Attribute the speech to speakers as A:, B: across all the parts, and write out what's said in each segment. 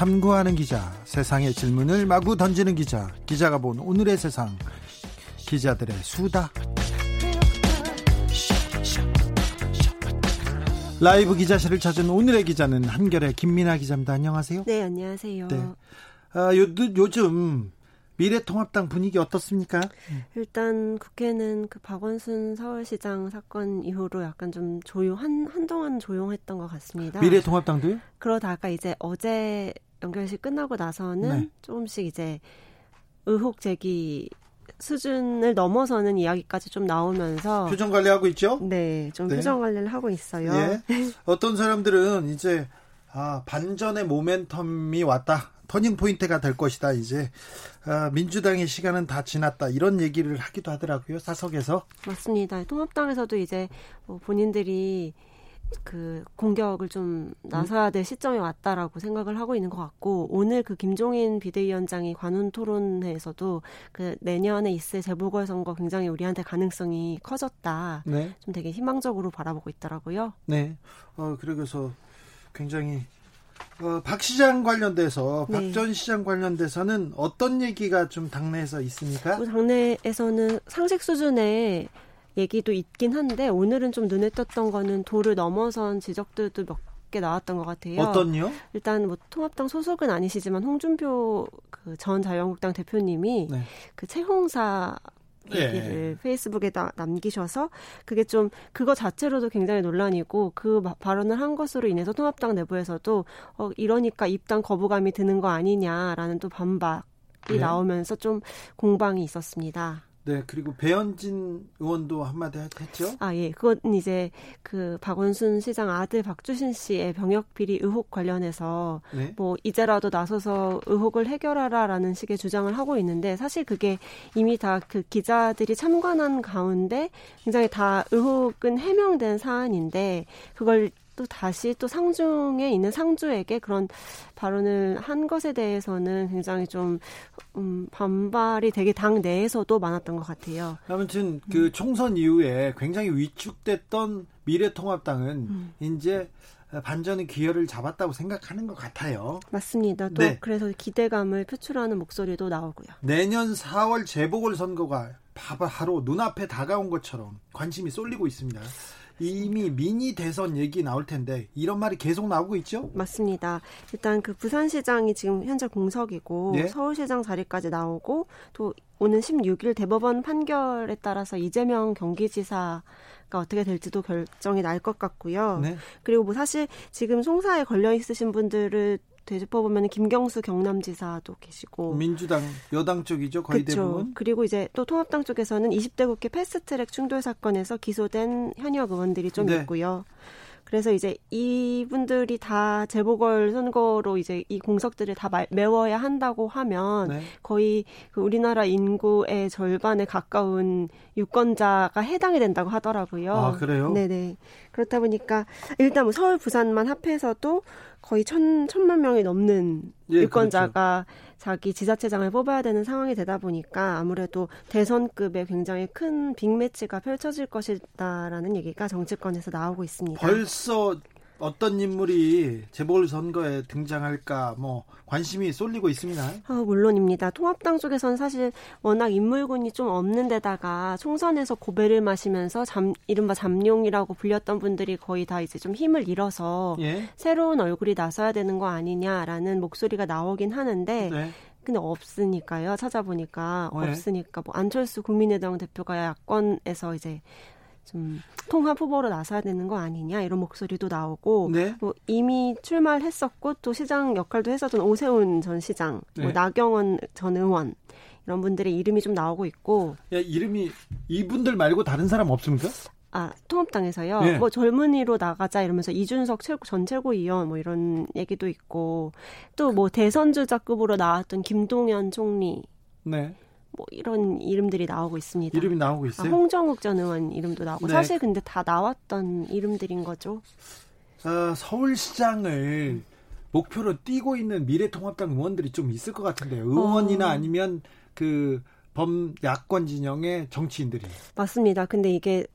A: 탐구하는 기자, 세상의 질문을 마구 던지는 기자, 기자가 본 오늘의 세상, 기자들의 수다. 라이브 기자실을 찾은 오늘의 기자는 한결의 김민아 기자입니다. 안녕하세요.
B: 네, 안녕하세요. 네.
A: 아, 요, 요즘 미래통합당 분위기 어떻습니까?
B: 일단 국회는 그 박원순 서울시장 사건 이후로 약간 좀 조용 한 한동안 조용했던 것 같습니다.
A: 미래통합당도요?
B: 그러다가 이제 어제 연결식 끝나고 나서는 네. 조금씩 이제 의혹 제기 수준을 넘어서는 이야기까지 좀 나오면서
A: 표정 관리하고 있죠?
B: 네, 좀 네. 표정 관리를 하고 있어요.
A: 예. 어떤 사람들은 이제 아, 반전의 모멘텀이 왔다. turning point가 될 것이다. 이제 아, 민주당의 시간은 다 지났다. 이런 얘기를 하기도 하더라고요. 사석에서.
B: 맞습니다. 통합당에서도 이제 뭐 본인들이 그 공격을 좀 나서야 될 시점이 왔다라고 생각을 하고 있는 것 같고 오늘 그 김종인 비대위원장이 관훈 토론회에서도 그 내년에 있을 재보궐 선거 굉장히 우리한테 가능성이 커졌다. 네. 좀 되게 희망적으로 바라보고 있더라고요.
A: 네. 어 그래서 굉장히 어, 박 시장 관련돼서 네. 박전 시장 관련돼서는 어떤 얘기가 좀 당내에서 있습니까?
B: 뭐 당내에서는 상식 수준의 얘기도 있긴 한데 오늘은 좀 눈에 띄었던 거는 도를 넘어선 지적들도 몇 개 나왔던 것 같아요.
A: 어떤요?
B: 일단 뭐 통합당 소속은 아니시지만 홍준표 그 전 자유한국당 대표님이 네. 그 채홍사 얘기를 예. 페이스북에 다 남기셔서 그게 좀 그거 자체로도 굉장히 논란이고 그 발언을 한 것으로 인해서 통합당 내부에서도 어 이러니까 입당 거부감이 드는 거 아니냐라는 또 반박 이 네. 나오면서 좀 공방이 있었습니다.
A: 네, 그리고 배현진 의원도 한마디 했죠?
B: 아, 예. 그건 이제 그 박원순 시장 아들 박주신 씨의 병역 비리 의혹 관련해서 네? 뭐 이제라도 나서서 의혹을 해결하라라는 식의 주장을 하고 있는데 사실 그게 이미 다 그 기자들이 참관한 가운데 굉장히 다 의혹은 해명된 사안인데 그걸 또 다시 또 상중에 있는 상주에게 그런 발언을 한 것에 대해서는 굉장히 좀 음, 반발이 되게 당 내에서도 많았던 것 같아요.
A: 아무튼 그 총선 이후에 굉장히 위축됐던 미래통합당은 음. 이제 반전의 기회를 잡았다고 생각하는 것 같아요.
B: 맞습니다. 또 네. 그래서 기대감을 표출하는 목소리도 나오고요.
A: 내년 4월 재보궐 선거가 바로 눈앞에 다가온 것처럼 관심이 쏠리고 있습니다. 이미 미니 대선 얘기 나올 텐데 이런 말이 계속 나오고 있죠?
B: 맞습니다. 일단 그 부산시장이 지금 현재 공석이고 네? 서울시장 자리까지 나오고 또 오는 16일 대법원 판결에 따라서 이재명 경기지사 가 어떻게 될지도 결정이 날 것 같고요. 네. 그리고 뭐 사실 지금 송사에 걸려 있으신 분들을 되짚어 보면 김경수 경남지사도 계시고
A: 민주당 여당 쪽이죠 거의 그쵸. 대부분
B: 그리고 이제 또 통합당 쪽에서는 20대 국회 패스트트랙 충돌 사건에서 기소된 현역 의원들이 좀 네. 있고요. 그래서 이제 이분들이 다 재보궐 선거로 이제 이 공석들을 다 메워야 한다고 하면 네. 거의 그 우리나라 인구의 절반에 가까운 유권자가 해당이 된다고 하더라고요.
A: 아, 그래요?
B: 네네. 그렇다 보니까 일단 뭐 서울, 부산만 합해서도 거의 천, 천만 명이 넘는 예, 유권자가 그렇죠. 자기 지자체장을 뽑아야 되는 상황이 되다 보니까 아무래도 대선급의 굉장히 큰 빅매치가 펼쳐질 것이다라는 얘기가 정치권에서 나오고 있습니다.
A: 벌써 어떤 인물이 재보궐 선거에 등장할까 뭐 관심이 쏠리고 있습니다.
B: 아, 물론입니다. 통합당 쪽에서는 사실 워낙 인물군이 좀 없는 데다가 총선에서 고배를 마시면서 잠 이른바 잠룡이라고 불렸던 분들이 거의 다 이제 좀 힘을 잃어서 예? 새로운 얼굴이 나서야 되는 거 아니냐라는 목소리가 나오긴 하는데 네. 근데 없으니까요. 찾아보니까 네. 없으니까 뭐 안철수 국민의당 대표가 야권에서 이제 좀 통합 후보로 나서야 되는 거 아니냐 이런 목소리도 나오고 네. 뭐 이미 출마를 했었고 또 시장 역할도 했었던 오세훈 전 시장, 뭐 네. 뭐 나경원 전 의원 이런 분들의 이름이 좀 나오고 있고.
A: 야, 이름이 이분들 말고 다른 사람 없습니까?
B: 아, 통합당에서요. 네. 뭐 젊은이로 나가자 이러면서 이준석 최고, 전 최고위원 뭐 이런 얘기도 있고 또 뭐 대선 주자급으로 나왔던 김동연 총리. 네. 뭐 이런 이름들이 나오고 있습니다.
A: 이름이 나오고 있어요.
B: 아, 홍정욱 전 의원 이름도 나오고 네. 사실 근데 다 나왔던 이름들인 거죠.
A: 어, 서울시장을 목표로 뛰고 있는 미래통합당 의원들이 좀 있을 것 같은데요. 의원이나 어. 아니면 그 범야권 진영의 정치인들이.
B: 맞습니다. 근데 이게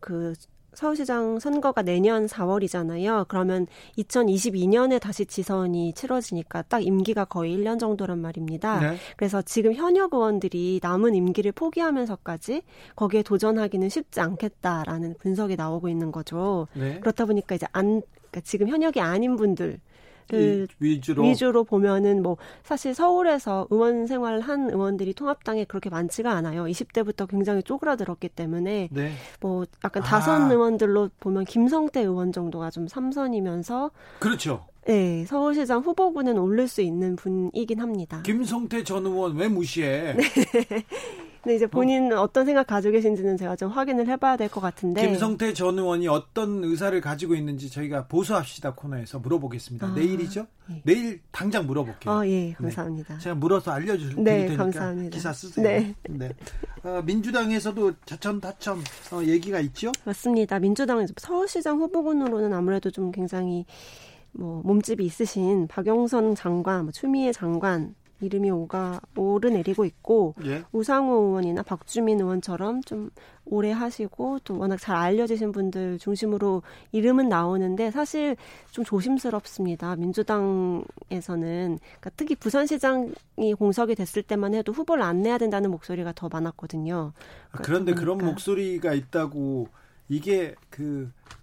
B: 그 서울시장 선거가 내년 4월이잖아요. 그러면 2022년에 다시 지선이 치러지니까 딱 임기가 거의 1년 정도란 말입니다. 네. 그래서 지금 현역 의원들이 남은 임기를 포기하면서까지 거기에 도전하기는 쉽지 않겠다라는 분석이 나오고 있는 거죠. 네. 그렇다 보니까 이제 안 그러니까 지금 현역이 아닌 분들 그 위주로 위주로 보면은 뭐 사실 서울에서 의원 생활을 한 의원들이 통합당에 그렇게 많지가 않아요. 20대부터 굉장히 쪼그라들었기 때문에 네. 뭐 약간 아. 다선 의원들로 보면 김성태 의원 정도가 좀 삼선이면서
A: 그렇죠.
B: 네, 서울시장 후보군은 오를 수 있는 분이긴 합니다.
A: 김성태 전 의원 왜 무시해? 네.
B: 근데 이제 본인 어. 떤 생각 가지고 계신지는 제가 좀 확인을 해봐야 될 것 같은데.
A: 김성태 전 의원이 어떤 의사를 가지고 있는지 저희가 보수합시다 코너에서 물어보겠습니다. 아, 내일이죠? 예. 내일 당장 물어볼게요.
B: 아, 예, 감사합니다.
A: 네. 제가 물어서 알려줄 네, 테니까 감사합니다. 기사 쓰세요. 네. 네. 어, 민주당에서도 자천다천 어, 얘기가 있죠?
B: 맞습니다. 민주당은 서울시장 후보군으로는 아무래도 좀 굉장히 뭐 몸집이 있으신 박영선 장관, 뭐 추미애 장관 이름이 오가 오르내리고 있고 예? 우상호 의원이나 박주민 의원처럼 좀 오래 하시고 또 워낙 잘 알려지신 분들 중심으로 이름은 나오는데 사실 좀 조심스럽습니다. 민주당에서는 그러니까 특히 부산시장이 공석이 됐을 때만 해도 후보를 안 내야 된다는 목소리가 더 많았거든요.
A: 아, 그런데 그런 목소리가 있다고 이게 그 어,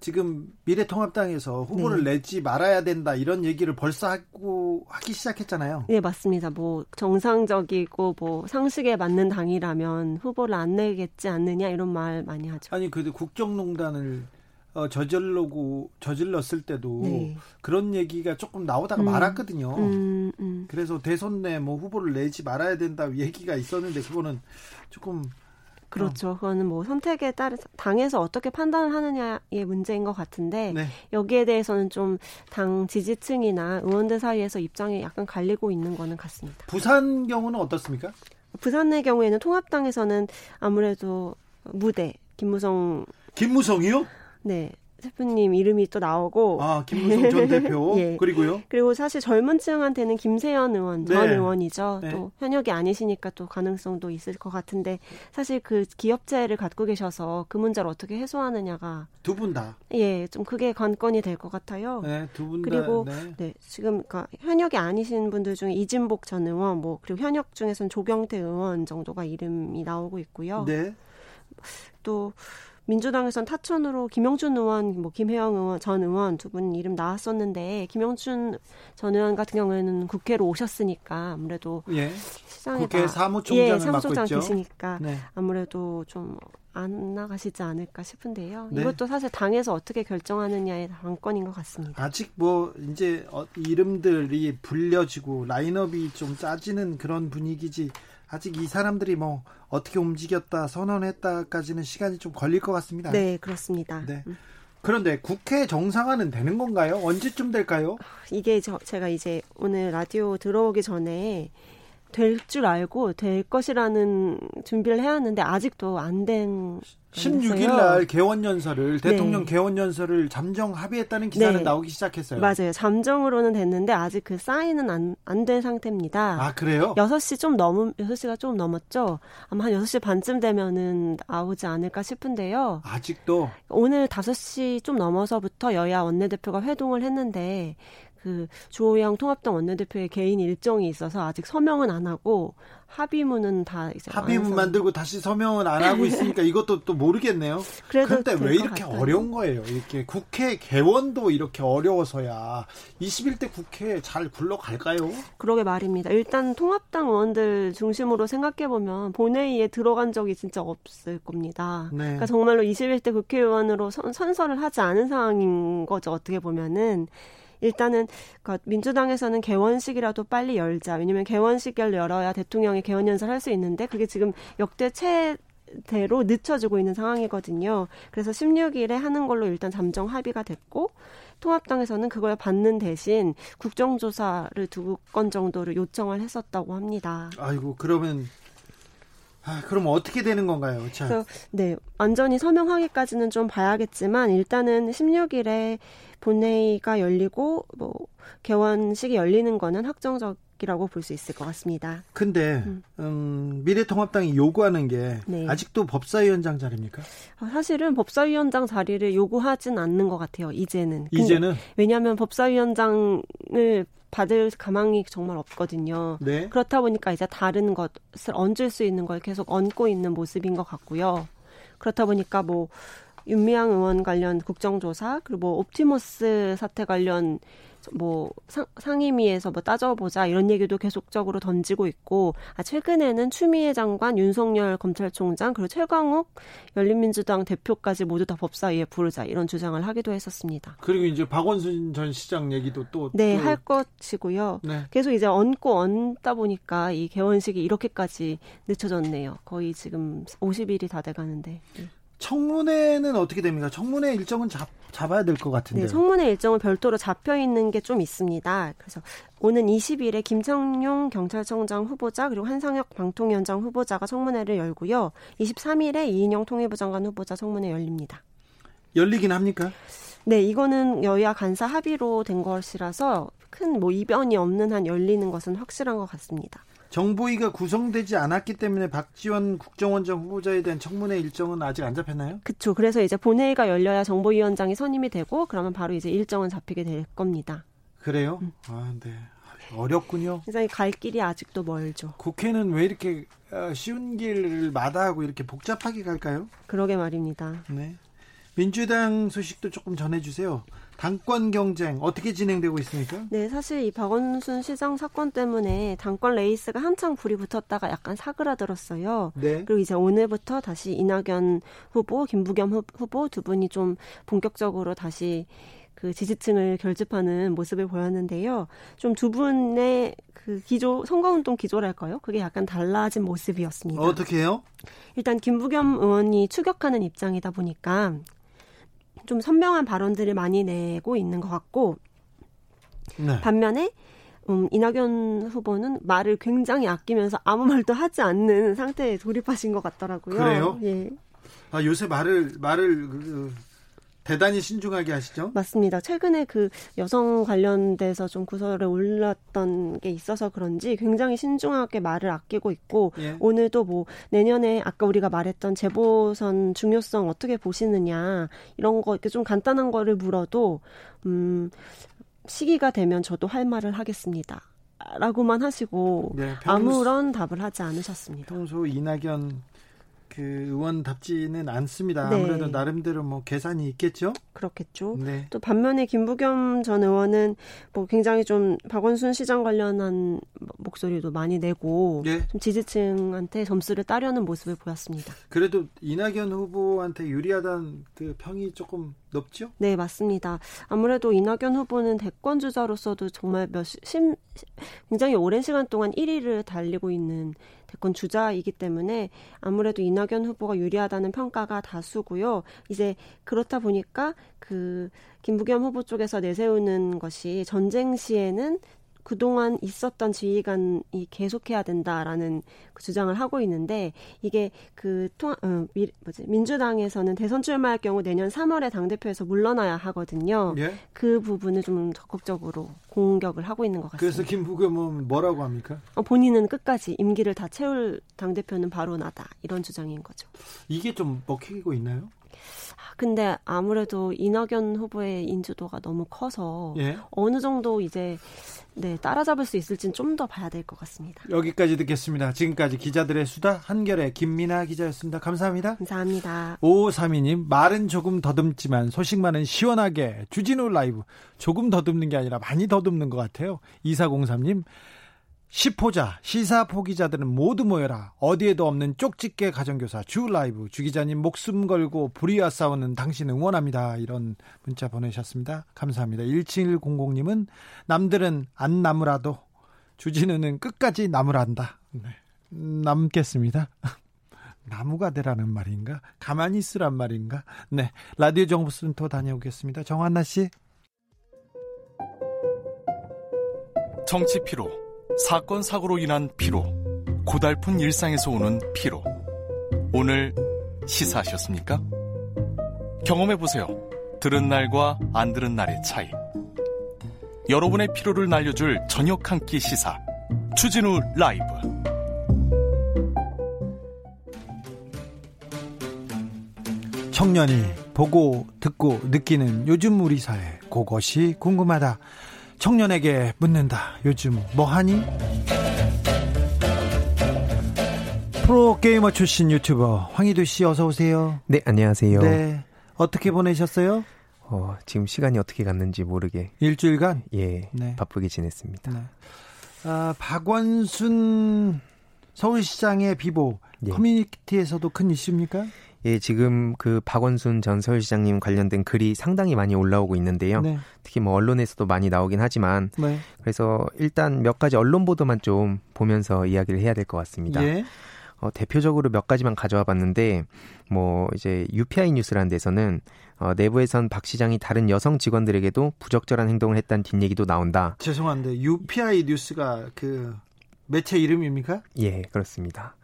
A: 지금 미래통합당에서 후보를 네. 내지 말아야 된다 이런 얘기를 벌써 하고 하기 시작했잖아요.
B: 네 맞습니다. 뭐 정상적이고 뭐 상식에 맞는 당이라면 후보를 안 내겠지 않느냐 이런 말 많이 하죠.
A: 아니 그래도 국정농단을 어, 저질러고 저질렀을 때도 네. 그런 얘기가 조금 나오다가 음, 말았거든요. 음, 음. 그래서 대선 내 뭐 후보를 내지 말아야 된다 얘기가 있었는데 그거는 조금
B: 그렇죠. 그거는 뭐 선택에 따라 당에서 어떻게 판단을 하느냐의 문제인 것 같은데 네. 여기에 대해서는 좀 당 지지층이나 의원들 사이에서 입장이 약간 갈리고 있는 거는 같습니다.
A: 부산 경우는 어떻습니까?
B: 부산의 경우에는 통합당에서는 아무래도 무대 김무성
A: 김무성이요?
B: 네. 셰프님 이름이 또 나오고
A: 아 김무성 전 대표 예. 그리고요
B: 그리고 사실 젊은 층한테는 김세현 의원 네. 전 의원이죠 네. 또 현역이 아니시니까 또 가능성도 있을 것 같은데 사실 그 기업체를 갖고 계셔서 그 문제를 어떻게 해소하느냐가
A: 두
B: 분다예좀 그게 관건이 될 것 같아요
A: 네두
B: 분다 그리고 네. 네. 지금 그러니까 현역이 아니신 분들 중에 이진복 전 의원 뭐 그리고 현역 중에서는 조경태 의원 정도가 이름이 나오고 있고요 네또 민주당에선 타천으로 김영춘 의원, 뭐 김혜영 의원, 전 의원 두 분 이름 나왔었는데 김영춘 전 의원 같은 경우에는 국회로 오셨으니까 아무래도
A: 예. 시장에 국회 사무총장을 예, 사무총장
B: 계시니까 네. 아무래도 좀 안 나가시지 않을까 싶은데요. 네. 이것도 사실 당에서 어떻게 결정하느냐의 관건인 것 같습니다.
A: 아직 뭐 이제 어, 이름들이 불려지고 라인업이 좀 짜지는 그런 분위기지 아직 이 사람들이 뭐 어떻게 움직였다 선언했다까지는 시간이 좀 걸릴 것 같습니다.
B: 네, 그렇습니다.
A: 네. 그런데 국회 정상화는 되는 건가요? 언제쯤 될까요?
B: 이게 저, 제가 이제 오늘 라디오 들어오기 전에 될 줄 알고 될 것이라는 준비를 해왔는데 아직도 안 된
A: 16일 날 개원 연설을 네. 대통령 네. 개원 연설을 잠정 합의했다는 기사는 네. 나오기 시작했어요.
B: 맞아요. 잠정으로는 됐는데 아직 그 사인은 안 안 된 상태입니다.
A: 아, 그래요?
B: 6시 좀 넘은 6시가 좀 넘었죠. 아마 한 6시 반쯤 되면은 나오지 않을까 싶은데요.
A: 아직도
B: 오늘 5시 좀 넘어서부터 여야 원내대표가 회동을 했는데 그 주호영 통합당 원내대표의 개인 일정이 있어서 아직 서명은 안 하고 합의문은 다 이제
A: 합의문. 만들고 다시 서명은 안 하고 있으니까 이것도 또 모르겠네요. 그런데 왜 이렇게 어려운 거예요? 이렇게 국회 개원도 이렇게 어려워서야 21대 국회 잘 굴러갈까요?
B: 그러게 말입니다. 일단 통합당 의원들 중심으로 생각해 보면 본회의에 들어간 적이 진짜 없을 겁니다. 네. 그러니까 정말로 21대 국회의원으로 선, 선서를 하지 않은 상황인 거죠. 어떻게 보면은 일단은 그 민주당에서는 개원식이라도 빨리 열자. 왜냐면 개원식을 열어야 대통령이 개원 연설 할 수 있는데 그게 지금 역대 최 대로 늦춰지고 있는 상황이거든요. 그래서 16일에 하는 걸로 일단 잠정 합의가 됐고 통합당에서는 그걸 받는 대신 국정조사를 두 건 정도를 요청을 했었다고 합니다.
A: 아이고 그러면 아, 그럼 어떻게 되는 건가요? 자. 그래서,
B: 네, 완전히 서명하기까지는 좀 봐야겠지만 일단은 16일에 본회의가 열리고 뭐 개원식이 열리는 거는 확정적 이라고 볼 수 있을 것 같습니다.
A: 근데 음. 음, 미래통합당이 요구하는 게 네. 아직도 법사위원장 자리입니까?
B: 아, 사실은 법사위원장 자리를 요구하진 않는 것 같아요. 이제는.
A: 이제는
B: 왜냐하면 법사위원장을 받을 가망이 정말 없거든요. 네. 그렇다 보니까 이제 다른 것을 얹을 수 있는 걸 계속 얹고 있는 모습인 것 같고요. 그렇다 보니까 뭐 윤미향 의원 관련 국정조사 그리고 뭐 옵티머스 사태 관련 뭐 상, 상임위에서 뭐 따져보자 이런 얘기도 계속적으로 던지고 있고 아 최근에는 추미애 장관, 윤석열 검찰총장 그리고 최광욱 열린민주당 대표까지 모두 다 법사위에 부르자 이런 주장을 하기도 했었습니다.
A: 그리고 이제 박원순 전 시장 얘기도 또
B: 네할 것이고요. 네. 계속 이제 얹고 얹다 보니까 이 개원식이 이렇게까지 늦춰졌네요. 거의 지금 50일이 다 돼가는데. 네.
A: 청문회는 어떻게 됩니까? 청문회 일정은 잡, 잡아야 될 것 같은데. 네,
B: 청문회 일정은 별도로 잡혀 있는 게 좀 있습니다. 그래서 오는 20일에 김창룡 경찰청장 후보자 그리고 한상혁 방통위원장 후보자가 청문회를 열고요. 23일에 이인영 통일부 장관 후보자 청문회 열립니다.
A: 열리긴 합니까?
B: 네, 이거는 여야 간사 합의로 된 것이라서 큰 뭐 이변이 없는 한 열리는 것은 확실한 것 같습니다.
A: 정보위가 구성되지 않았기 때문에 박지원 국정원장 후보자에 대한 청문회 일정은 아직 안 잡혔나요?
B: 그렇죠. 그래서 이제 본회의가 열려야 정보위원장이 선임이 되고 그러면 바로 이제 일정은 잡히게 될 겁니다.
A: 그래요? 음. 아, 네. 어렵군요.
B: 굉장히 갈 길이 아직도 멀죠.
A: 국회는 왜 이렇게 어, 쉬운 길을 마다하고 이렇게 복잡하게 갈까요?
B: 그러게 말입니다.
A: 네. 민주당 소식도 조금 전해주세요. 당권 경쟁 어떻게 진행되고 있습니까?
B: 네, 사실 이 박원순 시장 사건 때문에 당권 레이스가 한창 불이 붙었다가 약간 사그라들었어요. 네. 그리고 이제 오늘부터 다시 이낙연 후보, 김부겸 후보 두 분이 좀 본격적으로 다시 그 지지층을 결집하는 모습을 보였는데요. 좀 두 분의 그 기조, 선거운동 기조랄까요? 그게 약간 달라진 모습이었습니다.
A: 어떻게 해요?
B: 일단 김부겸 의원이 추격하는 입장이다 보니까 좀 선명한 발언들을 많이 내고 있는 것 같고 네. 반면에 음, 이낙연 후보는 말을 굉장히 아끼면서 아무 말도 하지 않는 상태에 돌입하신 것 같더라고요.
A: 그래요?
B: 예.
A: 아 요새 말을 말을 그, 대단히 신중하게 하시죠?
B: 맞습니다. 최근에 그 여성 관련돼서 좀 구설에 올랐던 게 있어서 그런지 굉장히 신중하게 말을 아끼고 있고 예. 오늘도 뭐 내년에 아까 우리가 말했던 재보선 중요성 어떻게 보시느냐 이런 거 이렇게 좀 간단한 거를 물어도 음 시기가 되면 저도 할 말을 하겠습니다. 라고만 하시고 네, 아무런 답을 하지 않으셨습니다.
A: 평소 이낙연 그 의원답지는 않습니다. 네. 아무래도 나름대로 뭐 계산이 있겠죠.
B: 그렇겠죠. 네. 또 반면에 김부겸 전 의원은 뭐 굉장히 좀 박원순 시장 관련한 목소리도 많이 내고 네. 좀 지지층한테 점수를 따려는 모습을 보였습니다.
A: 그래도 이낙연 후보한테 유리하다는 그 평이 조금 높죠?
B: 네, 맞습니다. 아무래도 이낙연 후보는 대권 주자로서도 정말 몇 심, 굉장히 오랜 시간 동안 1위를 달리고 있는 대권 주자이기 때문에 아무래도 이낙연 후보가 유리하다는 평가가 다수고요. 이제 그렇다 보니까 그 김부겸 후보 쪽에서 내세우는 것이 전쟁 시에는 그동안 있었던 지휘관이 계속해야 된다라는 그 주장을 하고 있는데 이게 그 통, 어, 미, 뭐지, 민주당에서는 대선 출마할 경우 내년 3월에 당대표에서 물러나야 하거든요. 예? 그 부분을 좀 적극적으로 공격을 하고 있는 것 같습니다.
A: 그래서 김부겸은 뭐라고 합니까?
B: 어, 본인은 끝까지 임기를 다 채울 당대표는 바로 나다. 이런 주장인 거죠.
A: 이게 좀 먹히고 있나요?
B: 근데 아무래도 이낙연 후보의 인지도가 너무 커서 예? 어느 정도 이제 네, 따라잡을 수 있을지는 좀 더 봐야 될 것 같습니다.
A: 여기까지 듣겠습니다. 지금까지 기자들의 수다 한결의 김민아 기자였습니다. 감사합니다.
B: 감사합니다.
A: 5532님, 말은 조금 더듬지만 소식만은 시원하게 주진우 라이브. 조금 더듬는 게 아니라 많이 더듬는 것 같아요. 2403님, 시포자, 시사 포기자들은 모두 모여라. 어디에도 없는 쪽집게 가정교사 주 라이브. 주 기자님 목숨 걸고 불의와 싸우는 당신 응원합니다. 이런 문자 보내셨습니다. 감사합니다. 1700님은 남들은 안 나무라도 주진우는 끝까지 나무란다. 네. 남겠습니다. 나무가 되라는 말인가? 가만히 있으란 말인가? 네. 라디오 정보센터 다녀오겠습니다. 정한나 씨.
C: 정치 피로, 사건 사고로 인한 피로, 고달픈 일상에서 오는 피로. 오늘 시사하셨습니까? 경험해 보세요. 들은 날과 안 들은 날의 차이. 여러분의 피로를 날려줄 저녁 한 끼 시사. 추진우 라이브.
A: 청년이 보고 듣고 느끼는 요즘 우리 사회 그것이 궁금하다. 청년에게 묻는다. 요즘 뭐하니? 프로게이머 출신 유튜버 황희도 씨 어서 오세요.
D: 네, 안녕하세요. 네.
A: 어떻게 보내셨어요?
D: 어, 지금 시간이 어떻게 갔는지 모르게
A: 일주일간
D: 예, 네. 바쁘게 지냈습니다. 네.
A: 아, 박원순 서울시장의 비보 예. 커뮤니티에서도 큰 이슈입니까?
D: 예, 지금 그 박원순 전 서울시장님 관련된 글이 상당히 많이 올라오고 있는데요. 네. 특히 뭐 언론에서도 많이 나오긴 하지만 네. 그래서 일단 몇 가지 언론 보도만 좀 보면서 이야기를 해야 될 것 같습니다. 예. 어, 대표적으로 몇 가지만 가져와 봤는데 뭐 이제 UPI 뉴스라는 데서는 어, 내부에선 박 시장이 다른 여성 직원들에게도 부적절한 행동을 했다는 뒷얘기도 나온다.
A: 죄송한데 UPI 뉴스가 그 매체 이름입니까?
D: 예, 그렇습니다.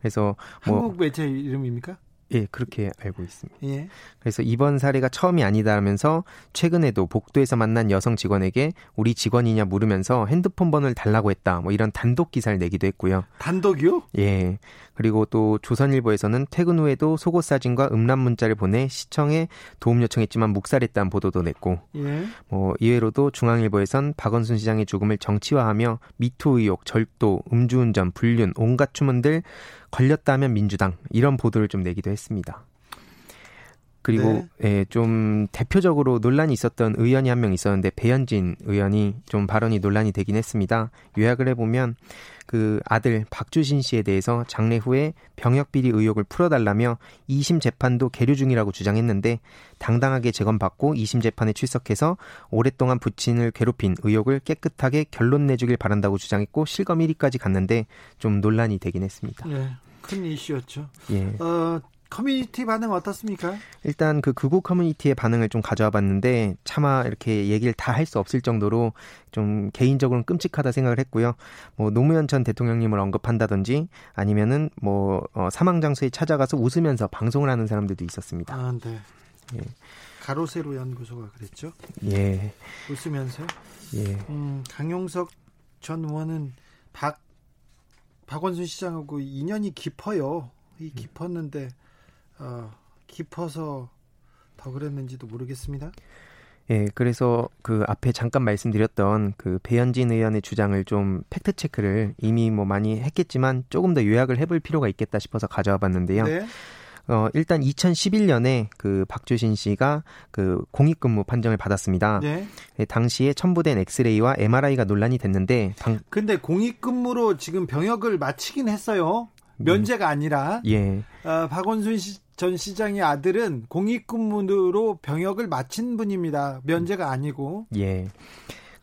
D: 그래서
A: 뭐 한국 매체 이름입니까?
D: 예, 그렇게 알고 있습니다. 예. 그래서 이번 사례가 처음이 아니다면서 최근에도 복도에서 만난 여성 직원에게 우리 직원이냐 물으면서 핸드폰 번호를 달라고 했다. 뭐 이런 단독 기사를 내기도 했고요.
A: 단독이요?
D: 예. 그리고 또 조선일보에서는 퇴근 후에도 속옷 사진과 음란 문자를 보내 시청에 도움 요청했지만 묵살했다는 보도도 냈고. 예. 뭐 이외로도 중앙일보에선 박원순 시장의 죽음을 정치화하며 미투 의혹, 절도, 음주운전, 불륜, 온갖 추문들 걸렸다면 민주당 이런 보도를 좀 내기도 했습니다. 그리고 네. 예, 좀 대표적으로 논란이 있었던 의원이 한 명 있었는데 배현진 의원이 좀 발언이 논란이 되긴 했습니다. 요약을 해보면 그 아들 박주신 씨에 대해서 장례 후에 병역 비리 의혹을 풀어달라며 2심 재판도 계류 중이라고 주장했는데 당당하게 재검받고 2심 재판에 출석해서 오랫동안 부친을 괴롭힌 의혹을 깨끗하게 결론 내주길 바란다고 주장했고 실검 1위까지 갔는데 좀 논란이 되긴 했습니다.
A: 네, 큰 이슈였죠. 예. 어, 커뮤니티 반응 어떻습니까?
D: 일단 그 극우 커뮤니티의 반응을 좀 가져와 봤는데 차마 이렇게 얘기를 다 할 수 없을 정도로 좀 개인적으로는 끔찍하다 생각을 했고요. 뭐 노무현 전 대통령님을 언급한다든지 아니면은 뭐 어, 사망 장소에 찾아가서 웃으면서 방송을 하는 사람들도 있었습니다.
A: 아, 네. 예. 가로세로 연구소가 그랬죠?
D: 예.
A: 웃으면서?
D: 예.
A: 음, 강용석 전 의원은 박 박원순 시장하고 인연이 깊어요. 이 깊었는데 음. 어, 깊어서 더 그랬는지도 모르겠습니다.
D: 예, 그래서 그 앞에 잠깐 말씀드렸던 그 배현진 의원의 주장을 좀 팩트 체크를 이미 뭐 많이 했겠지만 조금 더 요약을 해볼 필요가 있겠다 싶어서 가져와 봤는데요. 네. 어, 일단 2011년에 그 박주신 씨가 그 공익근무 판정을 받았습니다. 네. 네, 당시에 첨부된 엑스레이와 MRI가 논란이 됐는데
A: 방... 근데 공익근무로 지금 병역을 마치긴 했어요. 면제가 아니라
D: 예.
A: 어, 박원순 씨, 전 시장의 아들은 공익근무로 병역을 마친 분입니다. 면제가 아니고.
D: 예.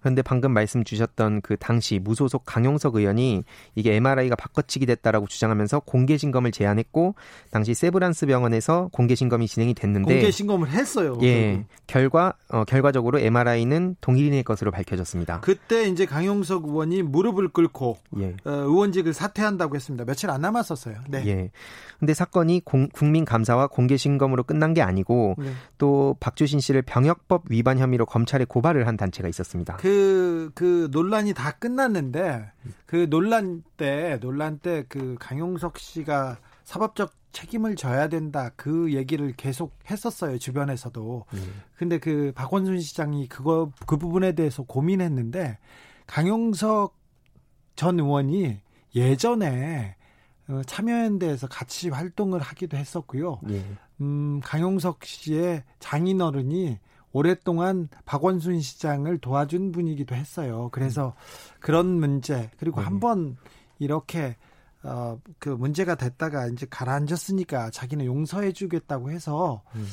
D: 그런데 방금 말씀 주셨던 그 당시 무소속 강용석 의원이 이게 MRI가 바꿔치기 됐다라고 주장하면서 공개 신검을 제안했고 당시 세브란스 병원에서 공개 신검이 진행이 됐는데
A: 공개 신검을 했어요.
D: 예. 결국. 결과 어, 결과적으로 MRI는 동일인의 것으로 밝혀졌습니다.
A: 그때 이제 강용석 의원이 무릎을 꿇고 예. 어, 의원직을 사퇴한다고 했습니다. 며칠 안 남았었어요. 네.
D: 예. 근데 사건이 공, 국민 감사와 공개 신검으로 끝난 게 아니고 네. 또 박주신 씨를 병역법 위반 혐의로 검찰에 고발을 한 단체가 있었습니다.
A: 그 그, 그 논란이 다 끝났는데 그 논란 때, 논란 때 그 강용석 씨가 사법적 책임을 져야 된다 그 얘기를 계속 했었어요 주변에서도 음. 근데 그 박원순 시장이 그거 그 부분에 대해서 고민했는데 강용석 전 의원이 예전에 어, 참여연대에서 같이 활동을 하기도 했었고요. 예. 음, 강용석 씨의 장인어른이 오랫동안 박원순 시장을 도와준 분이기도 했어요. 그래서 그런 문제 그리고 네. 한번 이렇게 어, 그 문제가 됐다가 이제 가라앉았으니까 자기는 용서해주겠다고 해서 음.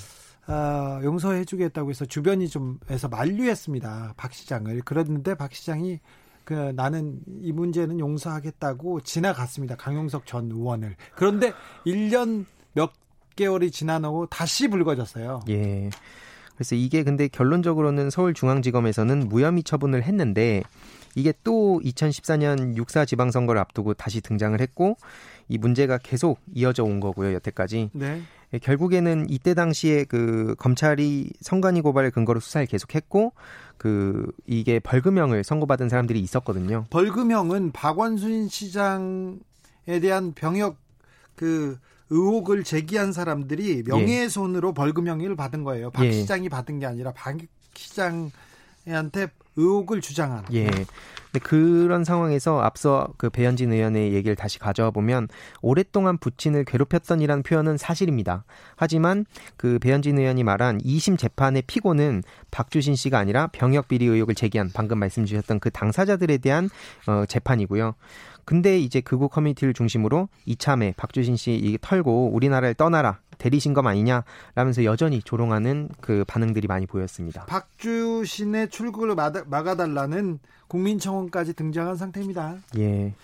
A: 어, 용서해주겠다고 해서 주변이 좀 해서 만류했습니다. 박 시장을 그랬는데 박 시장이 그 나는 이 문제는 용서하겠다고 지나갔습니다. 강용석 전 의원을 그런데 1년 몇 개월이 지나고 다시 불거졌어요.
D: 예. 그래서 이게 근데 결론적으로는 서울중앙지검에서는 무혐의 처분을 했는데 이게 또 2014년 6사 지방선거를 앞두고 다시 등장을 했고 이 문제가 계속 이어져 온 거고요, 여태까지. 네. 예, 결국에는 이때 당시에 그 검찰이 선관위 고발을 근거로 수사를 계속했고 그 이게 벌금형을 선고받은 사람들이 있었거든요.
A: 벌금형은 박원순 시장에 대한 병역 그 의혹을 제기한 사람들이 명예훼손으로 예. 벌금형을 받은 거예요. 박 예. 시장이 받은 게 아니라 박 시장한테 의혹을 주장한.
D: 예. 근데 그런 상황에서 앞서 그 배현진 의원의 얘기를 다시 가져와 보면 오랫동안 부친을 괴롭혔던이라는 표현은 사실입니다. 하지만 그 배현진 의원이 말한 2심 재판의 피고는 박주신 씨가 아니라 병역 비리 의혹을 제기한 방금 말씀 주셨던 그 당사자들에 대한 어, 재판이고요. 근데 이제 극우 커뮤니티를 중심으로 이참에 박주신 씨 털고 우리나라를 떠나라 대리신 검 아니냐 라면서 여전히 조롱하는 그 반응들이 많이 보였습니다.
A: 박주신의 출국을 막아달라는 국민청원까지 등장한 상태입니다.
D: 예.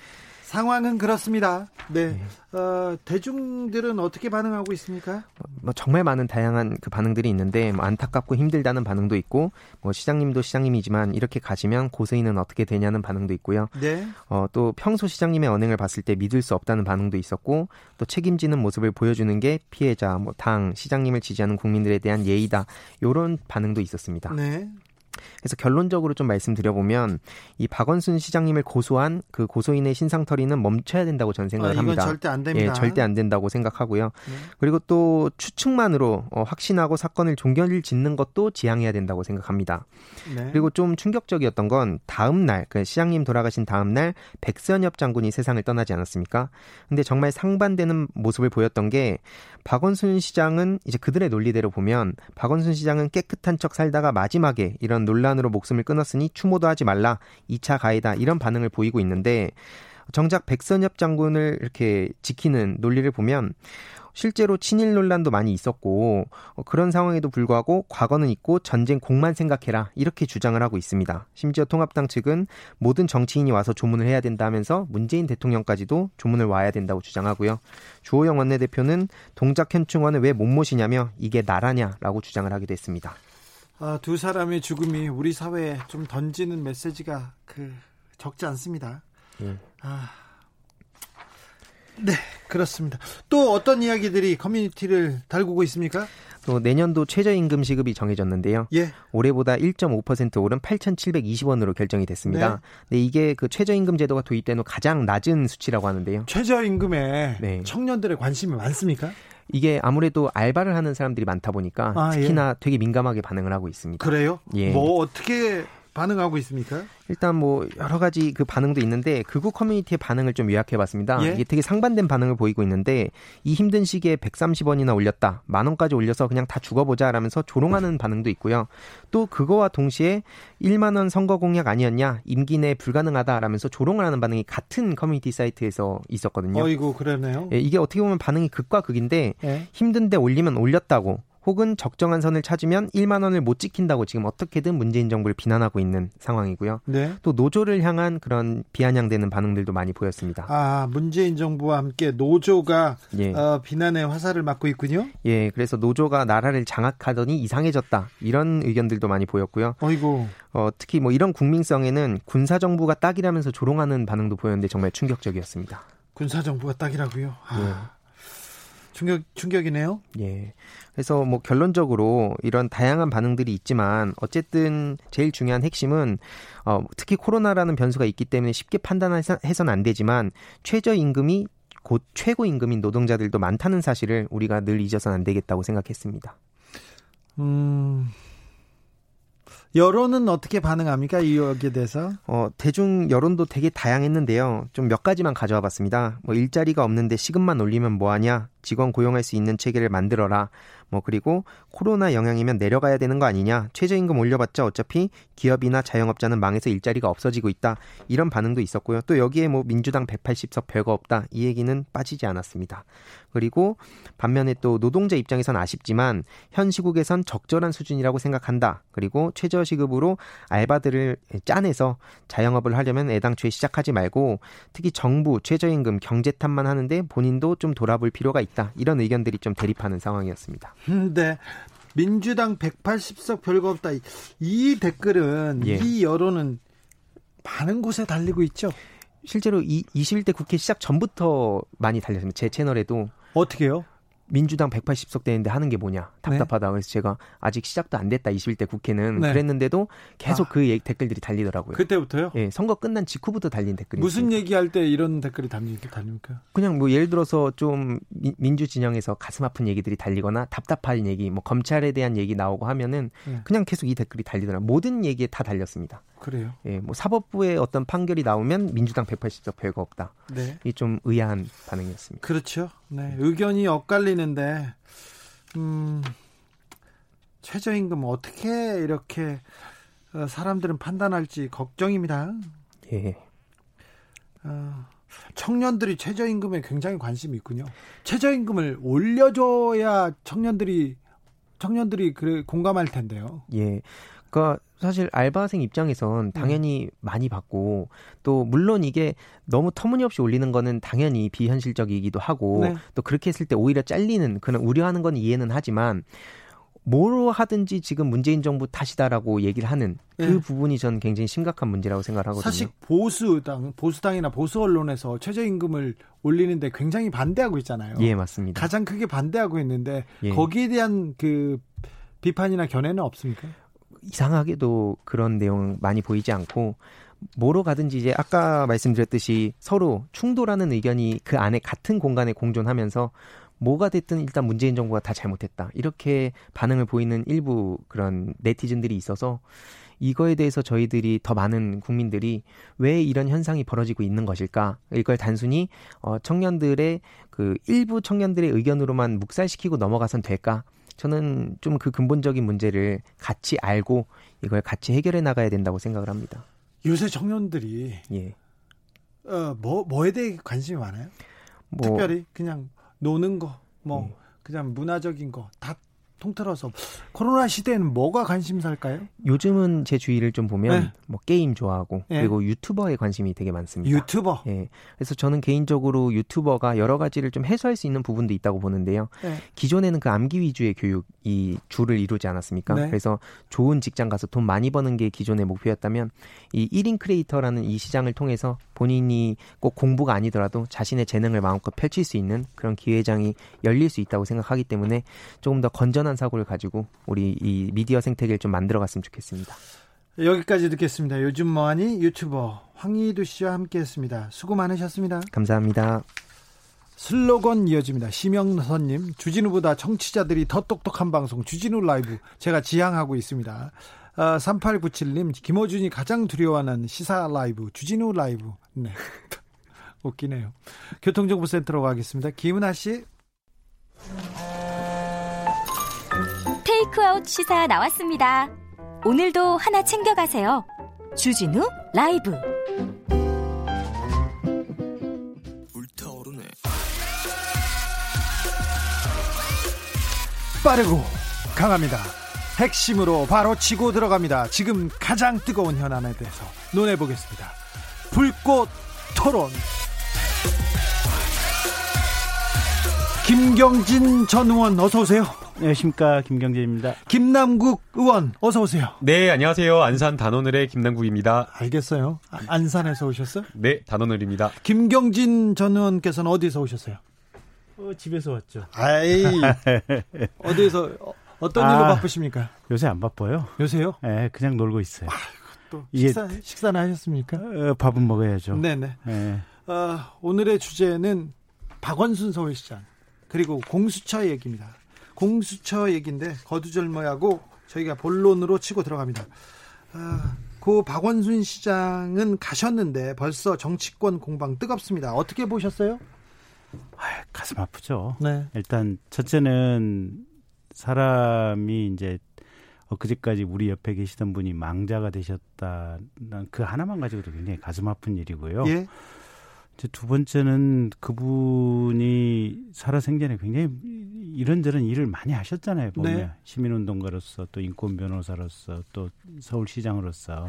A: 상황은 그렇습니다. 네. 네. 어, 대중들은 어떻게 반응하고 있습니까?
D: 뭐 정말 많은 다양한 그 반응들이 있는데 뭐 안타깝고 힘들다는 반응도 있고 뭐 시장님도 시장님이지만 이렇게 가시면 고세인은 어떻게 되냐는 반응도 있고요. 네. 어, 또 평소 시장님의 언행을 봤을 때 믿을 수 없다는 반응도 있었고 또 책임지는 모습을 보여주는 게 피해자, 뭐 당, 시장님을 지지하는 국민들에 대한 예의다. 이런 반응도 있었습니다. 네. 그래서 결론적으로 좀 말씀드려보면 이 박원순 시장님을 고소한 그 고소인의 신상털이는 멈춰야 된다고 저는 생각을 아, 합니다.
A: 절대 안 됩니다.
D: 예, 절대 안 된다고 생각하고요. 네. 그리고 또 추측만으로 어, 확신하고 사건을 종결을 짓는 것도 지양해야 된다고 생각합니다. 네. 그리고 좀 충격적이었던 건 다음 날, 그 시장님 돌아가신 다음 날 백선엽 장군이 세상을 떠나지 않았습니까? 근데 정말 상반되는 모습을 보였던 게 박원순 시장은 이제 그들의 논리대로 보면 박원순 시장은 깨끗한 척 살다가 마지막에 이런 논란으로 목숨을 끊었으니 추모도 하지 말라. 2차 가해다. 이런 반응을 보이고 있는데 정작 백선엽 장군을 이렇게 지키는 논리를 보면 실제로 친일 논란도 많이 있었고 어, 그런 상황에도 불구하고 과거는 있고 전쟁 공만 생각해라 이렇게 주장을 하고 있습니다. 심지어 통합당 측은 모든 정치인이 와서 조문을 해야 된다면서 문재인 대통령까지도 조문을 와야 된다고 주장하고요. 주호영 원내대표는 동작 현충원을 왜 못 모시냐며 이게 나라냐라고 주장을 하기도 했습니다.
A: 아, 두 사람의 죽음이 우리 사회에 좀 던지는 메시지가 그 적지 않습니다. 예. 아, 네, 그렇습니다. 또 어떤 이야기들이 커뮤니티를 달구고 있습니까?
D: 또 내년도 최저임금 시급이 정해졌는데요. 예. 올해보다 1.5% 오른 8,720원으로 결정이 됐습니다. 네. 네, 이게 그 최저임금 제도가 도입된 후 가장 낮은 수치라고 하는데요.
A: 최저임금에 네. 청년들의 관심이 많습니까?
D: 이게 아무래도 알바를 하는 사람들이 많다 보니까 아, 특히나 예. 되게 민감하게 반응을 하고 있습니다.
A: 그래요? 예. 뭐 어떻게 반응하고 있습니까?
D: 일단 뭐 여러 가지 그 반응도 있는데 극우 커뮤니티의 반응을 좀 요약해봤습니다. 예? 이게 되게 상반된 반응을 보이고 있는데 이 힘든 시기에 130원이나 올렸다, 만 원까지 올려서 그냥 다 죽어보자라면서 조롱하는 반응도 있고요. 또 그거와 동시에 1만 원 선거 공약 아니었냐, 임기 내 불가능하다라면서 조롱을 하는 반응이 같은 커뮤니티 사이트에서 있었거든요.
A: 어이구 그러네요.
D: 예, 이게 어떻게 보면 반응이 극과 극인데 예? 힘든데 올리면 올렸다고 혹은 적정한 선을 찾으면 1만 원을 못 지킨다고 지금 어떻게든 문재인 정부를 비난하고 있는 상황이고요. 네. 또 노조를 향한 그런 비아냥되는 반응들도 많이 보였습니다.
A: 아, 문재인 정부와 함께 노조가 예. 어, 비난의 화살을 맞고 있군요.
D: 예, 그래서 노조가 나라를 장악하더니 이상해졌다. 이런 의견들도 많이 보였고요.
A: 어이고.
D: 어, 특히 뭐 이런 국민성에는 군사 정부가 딱이라면서 조롱하는 반응도 보였는데 정말 충격적이었습니다.
A: 군사 정부가 딱이라고요? 아. 예. 충격 충격이네요.
D: 예. 그래서 뭐 결론적으로 이런 다양한 반응들이 있지만 어쨌든 제일 중요한 핵심은 어 특히 코로나라는 변수가 있기 때문에 쉽게 판단해서는 안 되지만 최저 임금이 곧 최고 임금인 노동자들도 많다는 사실을 우리가 늘 잊어서는 안 되겠다고 생각했습니다. 음.
A: 여론은 어떻게 반응합니까? 이 여기에 대해서?
D: 어, 대중 여론도 되게 다양했는데요. 좀 몇 가지만 가져와 봤습니다. 뭐 일자리가 없는데 시급만 올리면 뭐 하냐? 직원 고용할 수 있는 체계를 만들어라. 뭐 그리고 코로나 영향이면 내려가야 되는 거 아니냐. 최저임금 올려봤자 어차피 기업이나 자영업자는 망해서 일자리가 없어지고 있다. 이런 반응도 있었고요. 또 여기에 뭐 민주당 180석 별거 없다. 이 얘기는 빠지지 않았습니다. 그리고 반면에 또 노동자 입장에선 아쉽지만 현 시국에선 적절한 수준이라고 생각한다. 그리고 최저시급으로 알바들을 짜내서 자영업을 하려면 애당초에 시작하지 말고 특히 정부 최저임금 경제탄만 하는데 본인도 좀 돌아볼 필요가 있다. 이런 의견들이 좀 대립하는 상황이었습니다.
A: 네. 민주당 180석 별거 없다. 이 댓글은 예. 이 여론은 많은 곳에 달리고 있죠.
D: 실제로 이 21대 국회 시작 전부터 많이 달렸습니다. 제 채널에도
A: 어떻게요?
D: 민주당 180석 되는데 하는 게 뭐냐 답답하다 네. 그래서 제가 아직 시작도 안 됐다 21대 국회는 네. 그랬는데도 계속 아. 그 댓글들이 달리더라고요.
A: 그때부터요?
D: 예, 선거 끝난 직후부터 달린 댓글이
A: 무슨 있습니다. 얘기할 때 이런 댓글이 달립니까?
D: 그냥 뭐 예를 들어서 좀 민주 진영에서 가슴 아픈 얘기들이 달리거나 답답한 얘기, 뭐 검찰에 대한 얘기 나오고 하면은 네. 그냥 계속 이 댓글이 달리더라. 모든 얘기에 다 달렸습니다.
A: 그래요?
D: 예, 뭐 사법부의 어떤 판결이 나오면 민주당 180석 별거 없다. 네. 이 좀 의아한 반응이었습니다.
A: 그렇죠. 네, 의견이 엇갈리는데 음, 최저임금 어떻게 이렇게 어, 사람들은 판단할지 걱정입니다.
D: 예.
A: 어, 청년들이 최저임금에 굉장히 관심이 있군요. 최저임금을 올려줘야 청년들이 청년들이 그래 공감할 텐데요.
D: 예. 그러니까 사실 알바생 입장에선 음. 당연히 음. 많이 받고 또 물론 이게 너무 터무니없이 올리는 거는 당연히 비현실적이기도 하고 네. 또 그렇게 했을 때 오히려 잘리는 그런 우려하는 건 이해는 하지만 뭐로 하든지 지금 문재인 정부 탓이다라고 얘기를 하는 그 네. 부분이 전 굉장히 심각한 문제라고 생각하거든요.
A: 사실 보수당, 보수당이나 보수 언론에서 최저임금을 올리는데 굉장히 반대하고 있잖아요.
D: 예, 맞습니다.
A: 가장 크게 반대하고 있는데 예. 거기에 대한 그 비판이나 견해는 없습니까?
D: 이상하게도 그런 내용 많이 보이지 않고 뭐로 가든지 이제 아까 말씀드렸듯이 서로 충돌하는 의견이 그 안에 같은 공간에 공존하면서 뭐가 됐든 일단 문재인 정부가 다 잘못했다. 이렇게 반응을 보이는 일부 그런 네티즌들이 있어서 이거에 대해서 저희들이 더 많은 국민들이 왜 이런 현상이 벌어지고 있는 것일까? 이걸 단순히 어 청년들의 그 일부 청년들의 의견으로만 묵살시키고 넘어가선 될까? 저는 좀 그 근본적인 문제를 같이 알고 이걸 같이 해결해 나가야 된다고 생각을 합니다.
A: 요새 청년들이 예. 어, 뭐 뭐에 대해 관심이 많아요? 뭐, 특별히 그냥 노는 거, 뭐 예. 그냥 문화적인 거 다 통틀어서 코로나 시대에는 뭐가 관심사일까요?
D: 요즘은 제 주위를 좀 보면 네. 뭐 게임 좋아하고 네. 그리고 유튜버에 관심이 되게 많습니다.
A: 유튜버.
D: 예. 그래서 저는 개인적으로 유튜버가 여러 가지를 좀 해소할 수 있는 부분도 있다고 보는데요. 네. 기존에는 그 암기 위주의 교육이 주를 이루지 않았습니까? 네. 그래서 좋은 직장 가서 돈 많이 버는 게 기존의 목표였다면 이 1인 크리에이터라는 이 시장을 통해서 본인이 꼭 공부가 아니더라도 자신의 재능을 마음껏 펼칠 수 있는 그런 기회장이 열릴 수 있다고 생각하기 때문에 조금 더 건전한 사고를 가지고 우리 이 미디어 생태계를 좀 만들어 갔으면 좋겠습니다.
A: 여기까지 듣겠습니다. 요즘 뭐하니 유튜버 황희두 씨와 함께했습니다. 수고 많으셨습니다.
D: 감사합니다.
A: 슬로건 이어집니다. 심영선님, 주진우보다 청취자들이 더 똑똑한 방송, 주진우 라이브. 제가 지향하고 있습니다. 아, 3897님, 김호준이 가장 두려워하는 시사 라이브, 주진우 라이브. 네. 웃기네요. 교통정보센터로 가겠습니다. 김은아 씨.
E: 테이크아웃 시사 나왔습니다. 오늘도 하나 챙겨가세요. 주진우 라이브. 불타오르네.
A: 빠르고 강합니다. 핵심으로 바로 치고 들어갑니다. 지금 가장 뜨거운 현안에 대해서 논해 보겠습니다. 불꽃 토론. 김경진 전 의원 어서 오세요.
F: 안녕하십니까 김경진입니다.
A: 김남국 의원 어서 오세요.
G: 네 안녕하세요 안산 단오늘의 김남국입니다.
A: 알겠어요. 아, 안산에서 오셨어요?
G: 네 단오늘입니다.
A: 김경진 전 의원께서는 어디서 오셨어요?
F: 어, 집에서 왔죠.
A: 아이 어디서 어떤 아, 일로 바쁘십니까?
F: 요새 안 바빠요.
A: 요새요?
F: 네, 그냥 놀고 있어요. 아,
A: 또 식사, 식사는 하셨습니까?
F: 어, 밥은 먹어야죠.
A: 네네. 네. 어, 오늘의 주제는 박원순 서울시장 그리고 공수처 얘기입니다. 공수처 얘기인데 거두절모하고 저희가 본론으로 치고 들어갑니다. 아, 그 박원순 시장은 가셨는데 벌써 정치권 공방 뜨겁습니다. 어떻게 보셨어요?
F: 아, 가슴 아프죠. 네. 일단 첫째는 사람이 이제 엊그제까지 우리 옆에 계시던 분이 망자가 되셨다는 그 하나만 가지고도 굉장히 가슴 아픈 일이고요. 예. 이제 두 번째는 그분이 살아생전에 굉장히 이런저런 일을 많이 하셨잖아요. 보면 네. 시민운동가로서 또 인권 변호사로서 또 서울시장으로서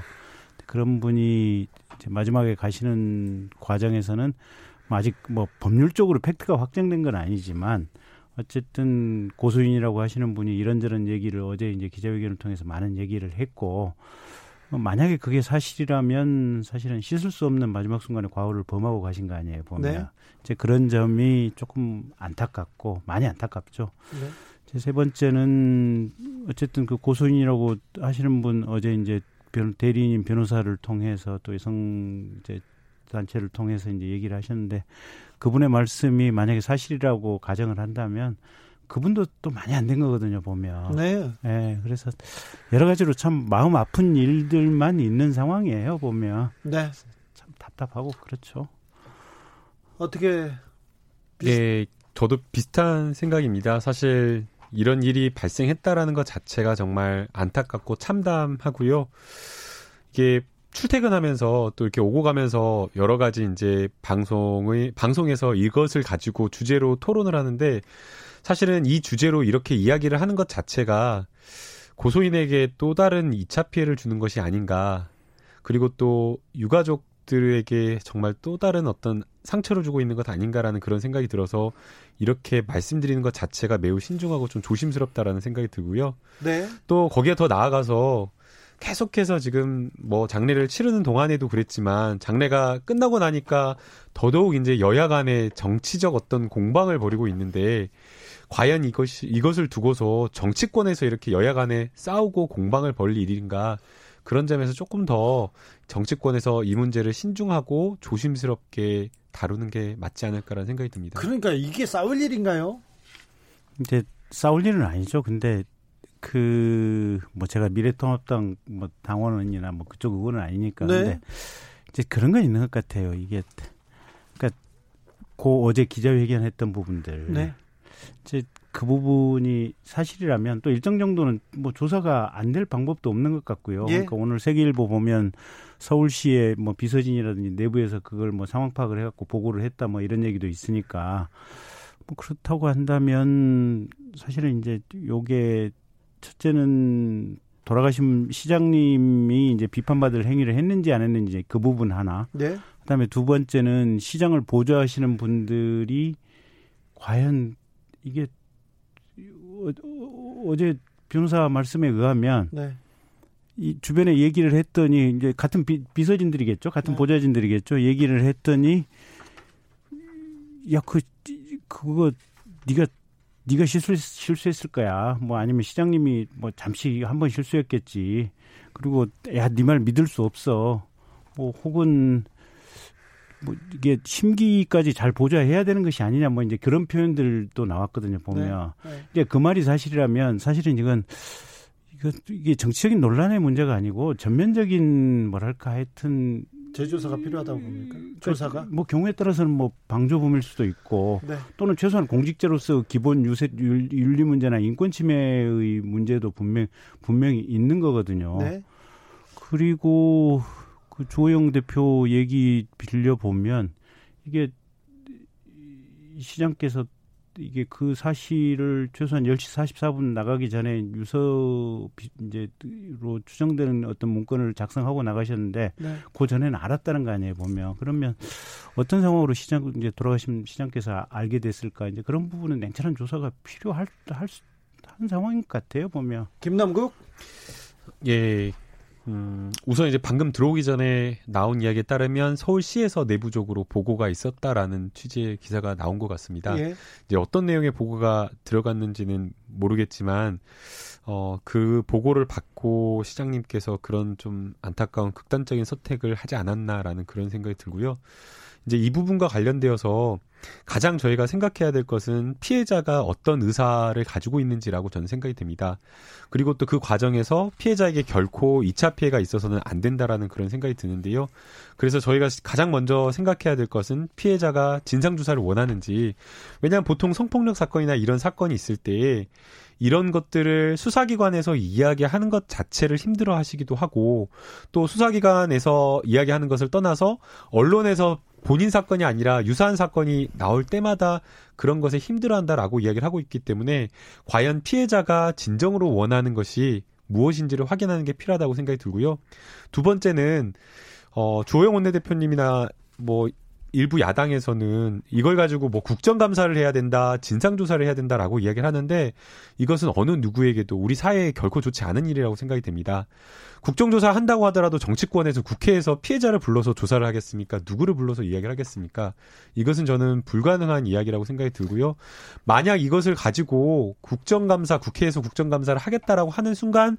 F: 그런 분이 마지막에 가시는 과정에서는 뭐 아직 뭐 법률적으로 팩트가 확정된 건 아니지만 어쨌든 고소인이라고 하시는 분이 이런저런 얘기를 어제 이제 기자회견을 통해서 많은 얘기를 했고 어, 만약에 그게 사실이라면 사실은 씻을 수 없는 마지막 순간에 과오를 범하고 가신 거 아니에요 보면 네. 이제 그런 점이 조금 안타깝고 많이 안타깝죠. 네. 세 번째는 어쨌든 그 고소인이라고 하시는 분 어제 이제 변, 대리인 변호사를 통해서 또 여성 이제 단체를 통해서 이제 얘기를 하셨는데 그분의 말씀이 만약에 사실이라고 가정을 한다면 그분도 또 많이 안 된 거거든요 보면. 네. 네. 그래서 여러 가지로 참 마음 아픈 일들만 있는 상황이에요 보면. 네. 참 답답하고 그렇죠.
A: 어떻게?
G: 비슷... 네, 저도 비슷한 생각입니다. 사실 이런 일이 발생했다라는 것 자체가 정말 안타깝고 참담하고요. 이게 출퇴근하면서 또 이렇게 오고 가면서 여러 가지 이제 방송의 방송에서 이것을 가지고 주제로 토론을 하는데 사실은 이 주제로 이렇게 이야기를 하는 것 자체가 고소인에게 또 다른 2차 피해를 주는 것이 아닌가. 그리고 또 유가족들에게 정말 또 다른 어떤 상처를 주고 있는 것 아닌가라는 그런 생각이 들어서 이렇게 말씀드리는 것 자체가 매우 신중하고 좀 조심스럽다라는 생각이 들고요. 네. 또 거기에 더 나아가서 계속해서 지금 뭐 장례를 치르는 동안에도 그랬지만 장례가 끝나고 나니까 더더욱 이제 여야 간의 정치적 어떤 공방을 벌이고 있는데 과연 이것이 이것을 두고서 정치권에서 이렇게 여야 간에 싸우고 공방을 벌일 일인가 그런 점에서 조금 더 정치권에서 이 문제를 신중하고 조심스럽게 다루는 게 맞지 않을까라는 생각이 듭니다.
A: 그러니까 이게 싸울 일인가요?
F: 이제 싸울 일은 아니죠. 근데 그 뭐 제가 미래통합당 뭐 당원이나 뭐 그쪽 의원은 아니니까 네. 근데 이제 그런 건 있는 것 같아요. 이게 그러니까 고 어제 기자회견했던 부분들 네. 이제 그 부분이 사실이라면 또 일정 정도는 뭐 조사가 안 될 방법도 없는 것 같고요. 예. 그러니까 오늘 세계일보 보면 서울시의 뭐 비서진이라든지 내부에서 그걸 뭐 상황 파악을 해갖고 보고를 했다 뭐 이런 얘기도 있으니까 뭐 그렇다고 한다면 사실은 이제 요게 첫째는 돌아가신 시장님이 이제 비판받을 행위를 했는지 안 했는지 그 부분 하나. 네. 그다음에 두 번째는 시장을 보좌하시는 분들이 과연 이게 어, 제 변호사 말씀에 의하면 네. 이 주변에 얘기를 했더니 이제 같은 비, 서진들이겠죠 같은 네. 보좌진들이겠죠. 얘기를 했더니 야 그 그거 네가 네가 실수 실수했을 거야. 뭐 아니면 시장님이 뭐 잠시 한 번 실수했겠지. 그리고 야 네 말 믿을 수 없어. 뭐 혹은 뭐 이게 심기까지 잘 보좌해야 되는 것이 아니냐 뭐 이제 그런 표현들도 나왔거든요 보면 네, 네. 이제 그 말이 사실이라면 사실은 이건 이거 이게 정치적인 논란의 문제가 아니고 전면적인 뭐랄까 하여튼
A: 재조사가 필요하다고 봅니까? 그러니까 조사가?
F: 뭐 경우에 따라서는 뭐 방조범일 수도 있고 네. 또는 최소한 공직자로서 기본 유세 윤리 문제나 인권 침해의 문제도 분명 분명히 있는 거거든요. 네. 그리고 그 조영 대표 얘기 빌려 보면 이게 시장께서 이게 그 사실을 최소한 10시 44분 나가기 전에 유서 이제로 추정되는 어떤 문건을 작성하고 나가셨는데 네. 그 전에는 알았다는 거 아니에요 보면. 그러면 어떤 상황으로 시장 이제 돌아가신 시장께서 알게 됐을까? 이제 그런 부분은 냉철한 조사가 필요할 할 한 상황인 것 같아요 보면.
A: 김남국?
G: 예 음, 우선 이제 방금 들어오기 전에 나온 이야기에 따르면 서울시에서 내부적으로 보고가 있었다라는 취지의 기사가 나온 것 같습니다. 예. 이제 어떤 내용의 보고가 들어갔는지는 모르겠지만 어, 그 보고를 받고 시장님께서 그런 좀 안타까운 극단적인 선택을 하지 않았나라는 그런 생각이 들고요. 이제 이 부분과 관련되어서 가장 저희가 생각해야 될 것은 피해자가 어떤 의사를 가지고 있는지라고 저는 생각이 듭니다. 그리고 또 그 과정에서 피해자에게 결코 2차 피해가 있어서는 안 된다라는 그런 생각이 드는데요. 그래서 저희가 가장 먼저 생각해야 될 것은 피해자가 진상조사를 원하는지, 왜냐하면 보통 성폭력 사건이나 이런 사건이 있을 때 이런 것들을 수사기관에서 이야기하는 것 자체를 힘들어 하시기도 하고 또 수사기관에서 이야기하는 것을 떠나서 언론에서 본인 사건이 아니라 유사한 사건이 나올 때마다 그런 것에 힘들어한다라고 이야기를 하고 있기 때문에 과연 피해자가 진정으로 원하는 것이 무엇인지를 확인하는 게 필요하다고 생각이 들고요. 두 번째는 어 조영 원내대표님이나 뭐 일부 야당에서는 이걸 가지고 뭐 국정감사를 해야 된다, 진상조사를 해야 된다라고 이야기를 하는데 이것은 어느 누구에게도 우리 사회에 결코 좋지 않은 일이라고 생각이 됩니다. 국정조사 한다고 하더라도 정치권에서 국회에서 피해자를 불러서 조사를 하겠습니까? 누구를 불러서 이야기를 하겠습니까? 이것은 저는 불가능한 이야기라고 생각이 들고요. 만약 이것을 가지고 국정감사, 국회에서 국정감사를 하겠다라고 하는 순간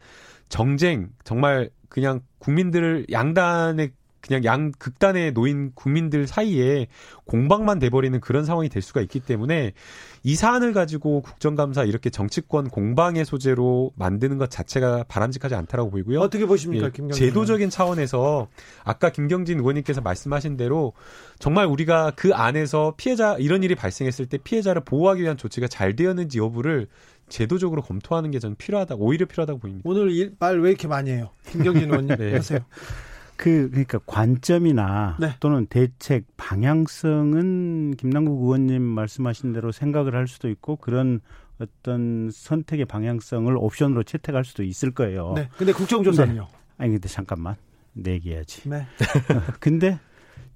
G: 정쟁, 정말 그냥 국민들을 양단의 그냥 양 극단에 놓인 국민들 사이에 공방만 돼버리는 그런 상황이 될 수가 있기 때문에 이 사안을 가지고 국정감사 이렇게 정치권 공방의 소재로 만드는 것 자체가 바람직하지 않다라고 보이고요.
A: 어떻게 보십니까, 예,
G: 김경진? 제도적인 차원에서 아까 김경진 의원님께서 말씀하신 대로 정말 우리가 그 안에서 피해자 이런 일이 발생했을 때 피해자를 보호하기 위한 조치가 잘 되었는지 여부를 제도적으로 검토하는 게 저는 필요하다, 오히려 필요하다고 보입니다.
A: 오늘 말 왜 이렇게 많이 해요? 김경진 의원님 네. 하세요.
F: 그 그러니까 관점이나 네. 또는 대책 방향성은 김남국 의원님 말씀하신 대로 생각을 할 수도 있고 그런 어떤 선택의 방향성을 옵션으로 채택할 수도 있을 거예요.
A: 네. 근데 국정조사는요? 네.
F: 아니 근데 잠깐만 내기해야지. 네. 근데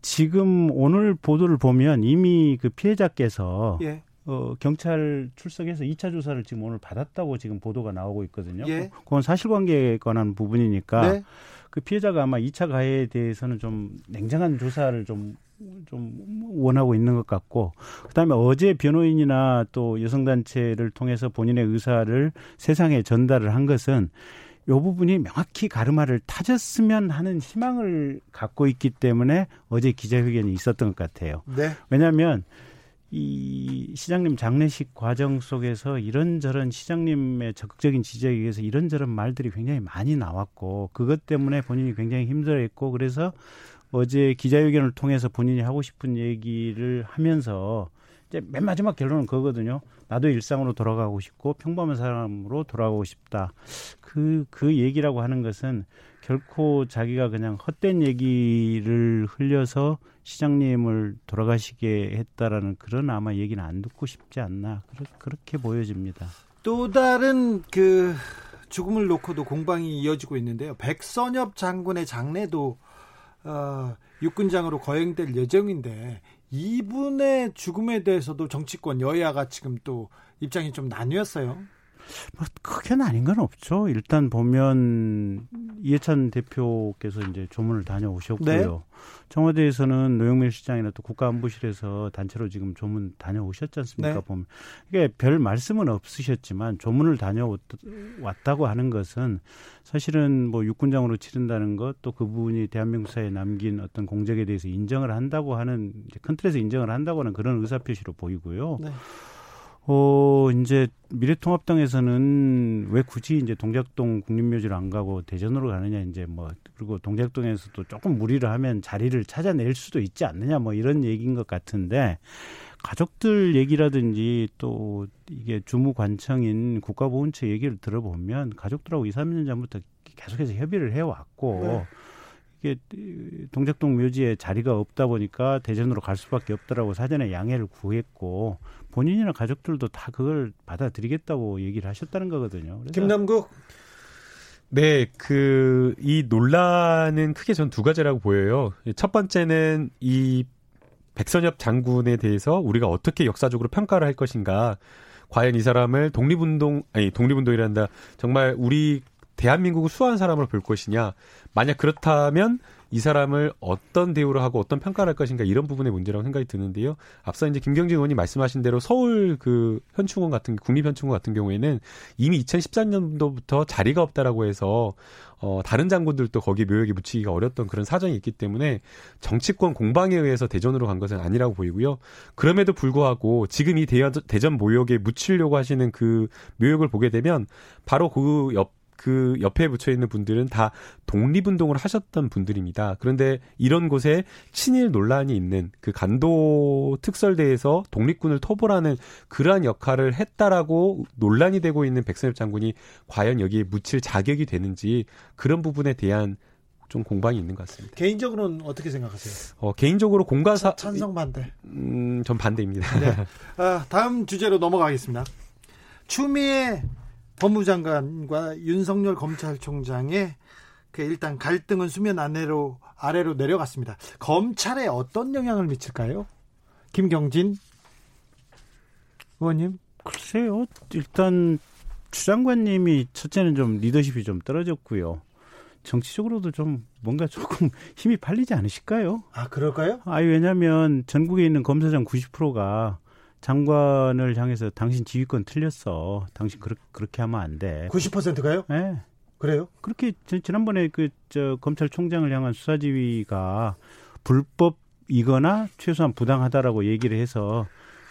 F: 지금 오늘 보도를 보면 이미 그 피해자께서 예. 어, 경찰 출석해서 2차 조사를 지금 오늘 받았다고 지금 보도가 나오고 있거든요. 예. 그건 사실관계에 관한 부분이니까 네. 그 피해자가 아마 2차 가해에 대해서는 좀 냉정한 조사를 좀, 좀 원하고 있는 것 같고, 그 다음에 어제 변호인이나 또 여성단체를 통해서 본인의 의사를 세상에 전달을 한 것은 요 부분이 명확히 가르마를 타졌으면 하는 희망을 갖고 있기 때문에 어제 기자회견이 있었던 것 같아요. 네. 왜냐하면 이 시장님 장례식 과정 속에서 이런저런 시장님의 적극적인 지지에 의해서 이런저런 말들이 굉장히 많이 나왔고 그것 때문에 본인이 굉장히 힘들어했고 그래서 어제 기자회견을 통해서 본인이 하고 싶은 얘기를 하면서 이제 맨 마지막 결론은 그거거든요. 나도 일상으로 돌아가고 싶고 평범한 사람으로 돌아가고 싶다. 그, 그 얘기라고 하는 것은 결코 자기가 그냥 헛된 얘기를 흘려서 시장님을 돌아가시게 했다라는 그런 아마 얘기는 안 듣고 싶지 않나 그렇게 보여집니다.
A: 또 다른 그 죽음을 놓고도 공방이 이어지고 있는데요. 백선엽 장군의 장례도 어, 육군장으로 거행될 예정인데 이분의 죽음에 대해서도 정치권 여야가 지금 또 입장이 좀 나뉘었어요.
F: 뭐 크게는 아닌 건 없죠. 일단 보면 이해찬 대표께서 이제 조문을 다녀오셨고요. 네. 청와대에서는 노영민 시장이나 또 국가안보실에서 단체로 지금 조문 다녀오셨지 않습니까? 네. 보면 이게 별 말씀은 없으셨지만 조문을 다녀왔다고 하는 것은 사실은 뭐 육군장으로 치른다는 것 또 그분이 대한민국 사회에 남긴 어떤 공적에 대해서 인정을 한다고 하는 큰 틀에서 인정을 한다고 하는 그런 의사표시로 보이고요. 네. 어, 이제 미래통합당에서는 왜 굳이 이제 동작동 국립묘지를 안 가고 대전으로 가느냐 이제 뭐 그리고 동작동에서도 조금 무리를 하면 자리를 찾아낼 수도 있지 않느냐 뭐 이런 얘기인 것 같은데 가족들 얘기라든지 또 이게 주무 관청인 국가보훈처 얘기를 들어보면 가족들하고 2, 3년 전부터 계속해서 협의를 해왔고 네. 이게 동작동 묘지에 자리가 없다 보니까 대전으로 갈 수밖에 없더라고 사전에 양해를 구했고 본인이나 가족들도 다 그걸 받아들이겠다고 얘기를 하셨다는 거거든요.
A: 김남국
G: 네, 그, 이 논란은 크게 전 두 가지라고 보여요. 첫 번째는 이 백선엽 장군에 대해서 우리가 어떻게 역사적으로 평가를 할 것인가. 과연 이 사람을 독립운동, 아니, 독립운동이란다. 정말 우리 대한민국을 수호한 사람으로 볼 것이냐. 만약 그렇다면 이 사람을 어떤 대우를 하고 어떤 평가를 할 것인가 이런 부분의 문제라고 생각이 드는데요. 앞서 이제 김경진 의원이 말씀하신 대로 서울 그 현충원 같은 국립현충원 같은 경우에는 이미 2014년도부터 자리가 없다라고 해서 어 다른 장군들도 거기 묘역에 묻히기가 어렸던 그런 사정이 있기 때문에 정치권 공방에 의해서 대전으로 간 것은 아니라고 보이고요. 그럼에도 불구하고 지금 이 대전 묘역에 묻히려고 하시는 그 묘역을 보게 되면 바로 그 옆 그 옆에 붙여 있는 분들은 다 독립운동을 하셨던 분들입니다. 그런데 이런 곳에 친일 논란이 있는 그 간도 특설대에서 독립군을 토벌하는 그러한 역할을 했다라고 논란이 되고 있는 백선엽 장군이 과연 여기에 묻힐 자격이 되는지 그런 부분에 대한 좀 공방이 있는 것 같습니다.
A: 개인적으로는 어떻게 생각하세요?
G: 어, 개인적으로 공가사
A: 찬성 반대.
G: 음, 전 반대입니다. 네.
A: 아, 다음 주제로 넘어가겠습니다. 추미애 법무장관과 윤석열 검찰총장의 그 일단 갈등은 수면 아래로 아래로 내려갔습니다. 검찰에 어떤 영향을 미칠까요? 김경진 의원님.
F: 글쎄요. 일단 추 장관님이 첫째는 좀 리더십이 좀 떨어졌고요. 정치적으로도 좀 뭔가 조금 힘이 팔리지 않으실까요?
A: 아, 그럴까요?
F: 아, 왜냐면 전국에 있는 검사장 90%가 장관을 향해서 당신 지휘권 틀렸어. 당신 그렇, 그렇게 하면 안 돼.
A: 90%가요?
F: 네.
A: 그래요?
F: 그렇게 지난번에 그 저 검찰총장을 향한 수사 지휘가 불법이거나 최소한 부당하다라고 얘기를 해서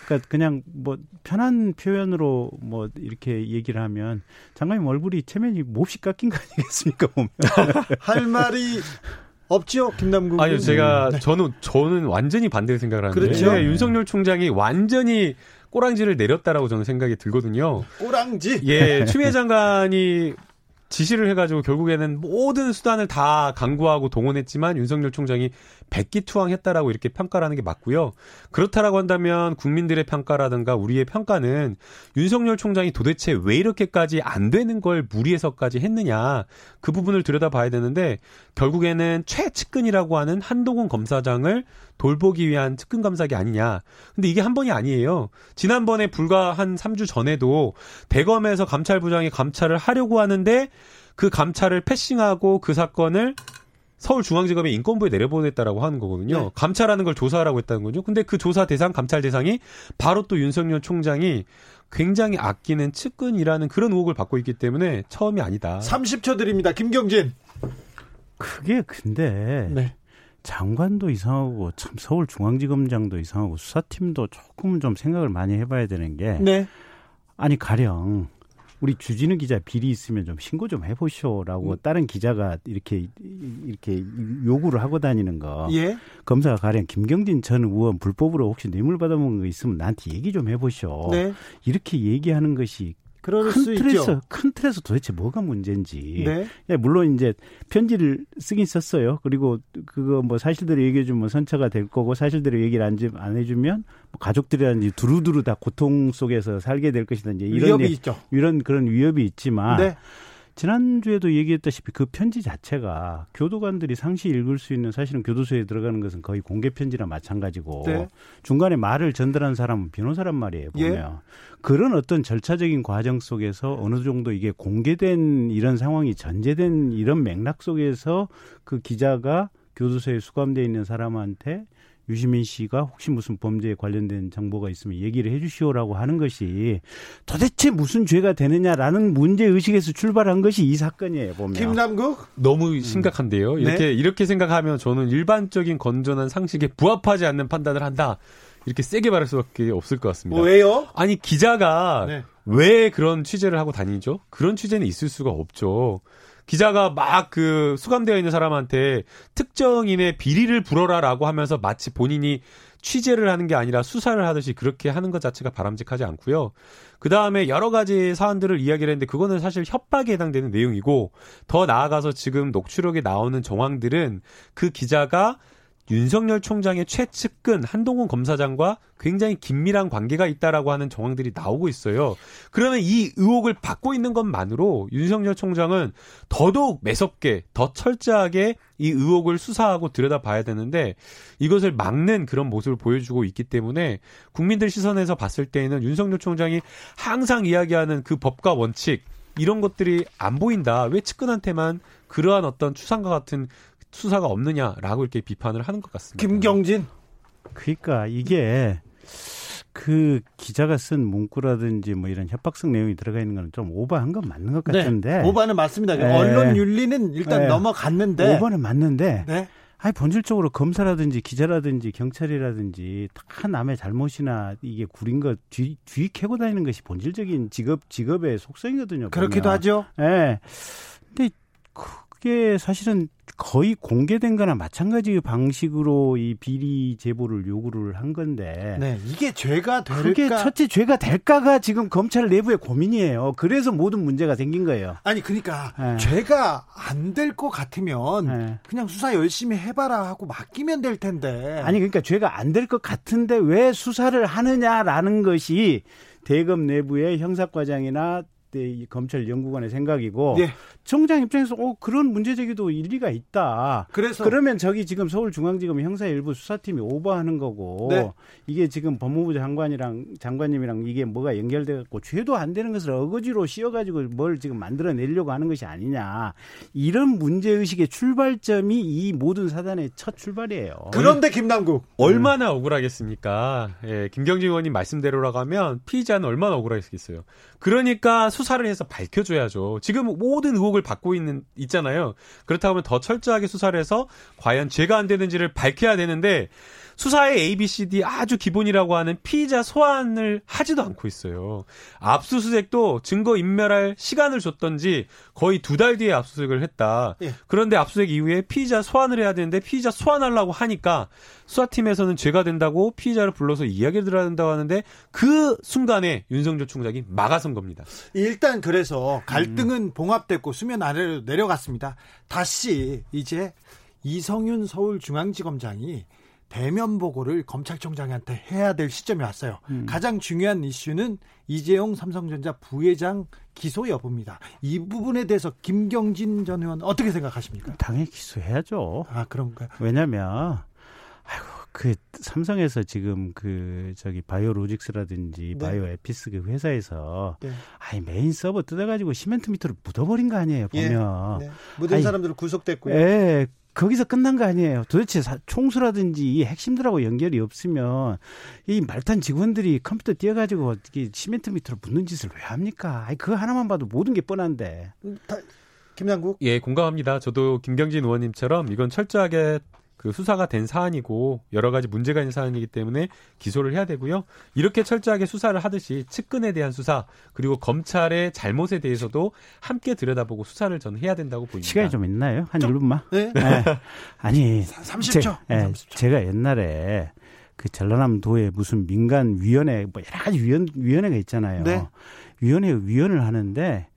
F: 그러니까 그냥 뭐 편한 표현으로 뭐 이렇게 얘기를 하면 장관님 얼굴이 체면이 몹시 깎인 거 아니겠습니까 보면
A: 할 말이 없지요, 김남국.
G: 아니요, 제가 네. 저는 저는 완전히 반대 생각을 하는데 그렇죠? 네, 윤석열 총장이 완전히 꼬랑지를 내렸다라고 저는 생각이 들거든요.
A: 꼬랑지?
G: 예, 추미애 장관이 지시를 해가지고 결국에는 모든 수단을 다 강구하고 동원했지만 윤석열 총장이 백기투항했다라고 이렇게 평가를 하는 게 맞고요. 그렇다라고 한다면 국민들의 평가라든가 우리의 평가는 윤석열 총장이 도대체 왜 이렇게까지 안 되는 걸 무리해서까지 했느냐 그 부분을 들여다봐야 되는데 결국에는 최측근이라고 하는 한동훈 검사장을 돌보기 위한 측근 감사기 아니냐. 근데 이게 한 번이 아니에요. 지난번에 불과 한 3주 전에도 대검에서 감찰부장이 감찰을 하려고 하는데 그 감찰을 패싱하고 그 사건을 서울중앙지검에 인권부에 내려보냈다라고 하는 거거든요. 네. 감찰하는 걸 조사하라고 했다는 거죠. 근데 그 조사 대상, 감찰 대상이 바로 또 윤석열 총장이 굉장히 아끼는 측근이라는 그런 의혹을 받고 있기 때문에 처음이 아니다.
A: 30초 드립니다. 김경진.
F: 그게 근데 네. 장관도 이상하고 참 서울중앙지검장도 이상하고 수사팀도 조금 좀 생각을 많이 해봐야 되는 게 네. 아니 가령 우리 주진우 기자 비리 있으면 좀 신고 좀 해보시오라고 음. 다른 기자가 이렇게 이렇게 요구를 하고 다니는 거. 예. 검사가 가령 김경진 전 의원 불법으로 혹시 뇌물 받아먹은 거 있으면 나한테 얘기 좀 해보시오. 네. 이렇게 얘기하는 것이 그럴 큰 틀에서 있죠. 큰 틀에서 도대체 뭐가 문제인지. 네. 예, 물론 이제 편지를 쓰긴 썼어요. 그리고 그거 뭐 사실대로 얘기해 주면 선처가 될 거고 사실대로 얘기를 안, 안 해주면 뭐 가족들이라든지 두루두루 다 고통 속에서 살게 될 것이다. 이제 이런
A: 위협이 예, 있죠.
F: 이런 그런 위협이 있지만. 네. 지난주에도 얘기했다시피 그 편지 자체가 교도관들이 상시 읽을 수 있는 사실은 교도소에 들어가는 것은 거의 공개 편지랑 마찬가지고 네. 중간에 말을 전달한 사람은 변호사란 말이에요 보면 예. 그런 어떤 절차적인 과정 속에서 어느 정도 이게 공개된 이런 상황이 전제된 이런 맥락 속에서 그 기자가 교도소에 수감돼 있는 사람한테 유시민 씨가 혹시 무슨 범죄에 관련된 정보가 있으면 얘기를 해주시오라고 하는 것이 도대체 무슨 죄가 되느냐라는 문제 의식에서 출발한 것이 이 사건이에요 보면
A: 김남국
G: 너무 음. 심각한데요. 이렇게 네? 이렇게 생각하면 저는 일반적인 건전한 상식에 부합하지 않는 판단을 한다. 이렇게 세게 말할 수밖에 없을 것 같습니다.
A: 왜요?
G: 아니 기자가 네. 왜 그런 취재를 하고 다니죠? 그런 취재는 있을 수가 없죠. 기자가 막 그 수감되어 있는 사람한테 특정인의 비리를 불어라라고 하면서 마치 본인이 취재를 하는 게 아니라 수사를 하듯이 그렇게 하는 것 자체가 바람직하지 않고요. 그 다음에 여러 가지 사안들을 이야기를 했는데 그거는 사실 협박에 해당되는 내용이고 더 나아가서 지금 녹취록에 나오는 정황들은 그 기자가 윤석열 총장의 최측근 한동훈 검사장과 굉장히 긴밀한 관계가 있다라고 하는 정황들이 나오고 있어요. 그러면 이 의혹을 받고 있는 것만으로 윤석열 총장은 더더욱 매섭게 더 철저하게 이 의혹을 수사하고 들여다봐야 되는데 이것을 막는 그런 모습을 보여주고 있기 때문에 국민들 시선에서 봤을 때에는 윤석열 총장이 항상 이야기하는 그 법과 원칙 이런 것들이 안 보인다. 왜 측근한테만 그러한 어떤 추상과 같은 수사가 없느냐라고 이렇게 비판을 하는 것 같습니다.
A: 김경진.
F: 그러니까 이게 그 기자가 쓴 문구라든지 뭐 이런 협박성 내용이 들어가 있는 건 좀 오버한 건 맞는 것 네, 같은데.
A: 네, 오버는 맞습니다. 네. 언론 윤리는 일단 네. 넘어갔는데.
F: 오버는 맞는데. 네. 아니 본질적으로 검사라든지 기자라든지 경찰이라든지 다 남의 잘못이나 이게 구린 것 뒤, 뒤 캐고 다니는 것이 본질적인 직업 직업의 속성이거든요.
A: 그렇기도 보면. 하죠.
F: 예. 네. 근데 그 게 사실은 거의 공개된 거나 마찬가지 방식으로 이 비리 제보를 요구를 한 건데.
A: 네, 이게 죄가 될까?
F: 그게 첫째 죄가 될까가 지금 검찰 내부의 고민이에요. 그래서 모든 문제가 생긴 거예요.
A: 아니, 그러니까 네. 죄가 안 될 것 같으면 네. 그냥 수사 열심히 해봐라 하고 맡기면 될 텐데.
F: 아니, 그러니까 죄가 안 될 것 같은데 왜 수사를 하느냐라는 것이 대검 내부의 형사과장이나 검찰 연구관의 생각이고 네. 청장 입장에서 어 그런 문제 제기도 일리가 있다. 그래서 그러면 저기 지금 서울중앙지검 형사 일부 수사팀이 오버하는 거고 네. 이게 지금 법무부 장관이랑 장관님이랑 이게 뭐가 연결돼 갖고 죄도 안 되는 것을 어거지로 씌워 가지고 뭘 지금 만들어 내려고 하는 것이 아니냐 이런 문제 의식의 출발점이 이 모든 사단의 첫 출발이에요.
A: 그런데 김남국
G: 얼마나 억울하겠습니까? 예, 김경진 의원님 말씀대로라고 하면 피의자는 얼마나 억울하겠어요. 그러니까 수 사를 해서 밝혀줘야죠. 지금 모든 의혹을 받고 있는 있잖아요. 그렇다고 하면 더 철저하게 수사를 해서 과연 죄가 안 되는지를 밝혀야 되는데 수사의 ABCD 아주 기본이라고 하는 피의자 소환을 하지도 않고 있어요. 압수수색도 증거 인멸할 시간을 줬던지 거의 두 달 뒤에 압수수색을 했다. 예. 그런데 압수수색 이후에 피의자 소환을 해야 되는데 피의자 소환하려고 하니까 수사팀에서는 죄가 된다고 피의자를 불러서 이야기를 들어야 된다고 하는데 그 순간에 윤석열 총장이 막아선 겁니다.
A: 일단 그래서 갈등은 음. 봉합됐고 수면 아래로 내려갔습니다. 다시 이제 이성윤 서울중앙지검장이 대면 보고를 검찰총장한테 해야 될 시점이 왔어요. 음. 가장 중요한 이슈는 이재용 삼성전자 부회장 기소 여부입니다. 이 부분에 대해서 김경진 전 의원 어떻게 생각하십니까?
F: 당연히 기소해야죠.
A: 아 그런가요?
F: 왜냐면 아이고 그 삼성에서 지금 그 저기 바이오로직스라든지 네. 바이오 에피스 그 회사에서 네. 아니 메인 서버 뜯어가지고 시멘트 밑으로 묻어버린 거 아니에요 예. 보면
A: 예. 네. 묻은 사람들 구속됐고요.
F: 예. 거기서 끝난 거 아니에요. 도대체 총수라든지 이 핵심들하고 연결이 없으면 이 말단 직원들이 컴퓨터 떼어가지고 시멘트 밑으로 묻는 짓을 왜 합니까? 아니, 그거 하나만 봐도 모든 게 뻔한데. 음,
A: 김남국?
G: 예, 공감합니다. 저도 김경진 의원님처럼 이건 철저하게 그 수사가 된 사안이고 여러 가지 문제가 있는 사안이기 때문에 기소를 해야 되고요. 이렇게 철저하게 수사를 하듯이 측근에 대한 수사 그리고 검찰의 잘못에 대해서도 함께 들여다보고 수사를 저는 해야 된다고 보입니다.
F: 시간이 좀 있나요? 한 1분만? 네. 네. 아니
A: 30초. 제,
F: 네, 30초. 제가 옛날에 그 전라남도에 무슨 민간 위원회 뭐 여러 가지 위원 위원회가 있잖아요. 네. 위원회 위원을 하는데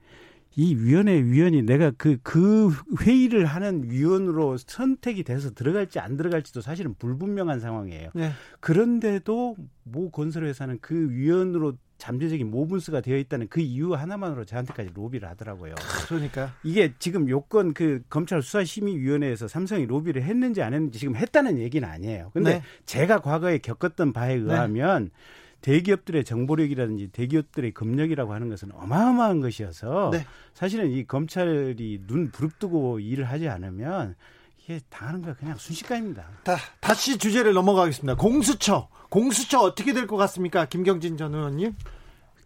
F: 이 위원회 위원이 내가 그, 그 회의를 하는 위원으로 선택이 돼서 들어갈지 안 들어갈지도 사실은 불분명한 상황이에요. 네. 그런데도 모 건설회사는 그 위원으로 잠재적인 모분수가 되어 있다는 그 이유 하나만으로 저한테까지 로비를 하더라고요.
A: 그러니까
F: 이게 지금 요건 그 검찰 수사심의위원회에서 삼성이 로비를 했는지 안 했는지 지금 했다는 얘기는 아니에요. 근데 네. 제가 과거에 겪었던 바에 의하면 네. 대기업들의 정보력이라든지 대기업들의 금력이라고 하는 것은 어마어마한 것이어서 네. 사실은 이 검찰이 눈 부릅뜨고 일을 하지 않으면 이게 당하는 거 그냥 순식간입니다.
A: 다, 다시 주제를 넘어가겠습니다. 공수처. 공수처 어떻게 될 것 같습니까? 김경진 전 의원님.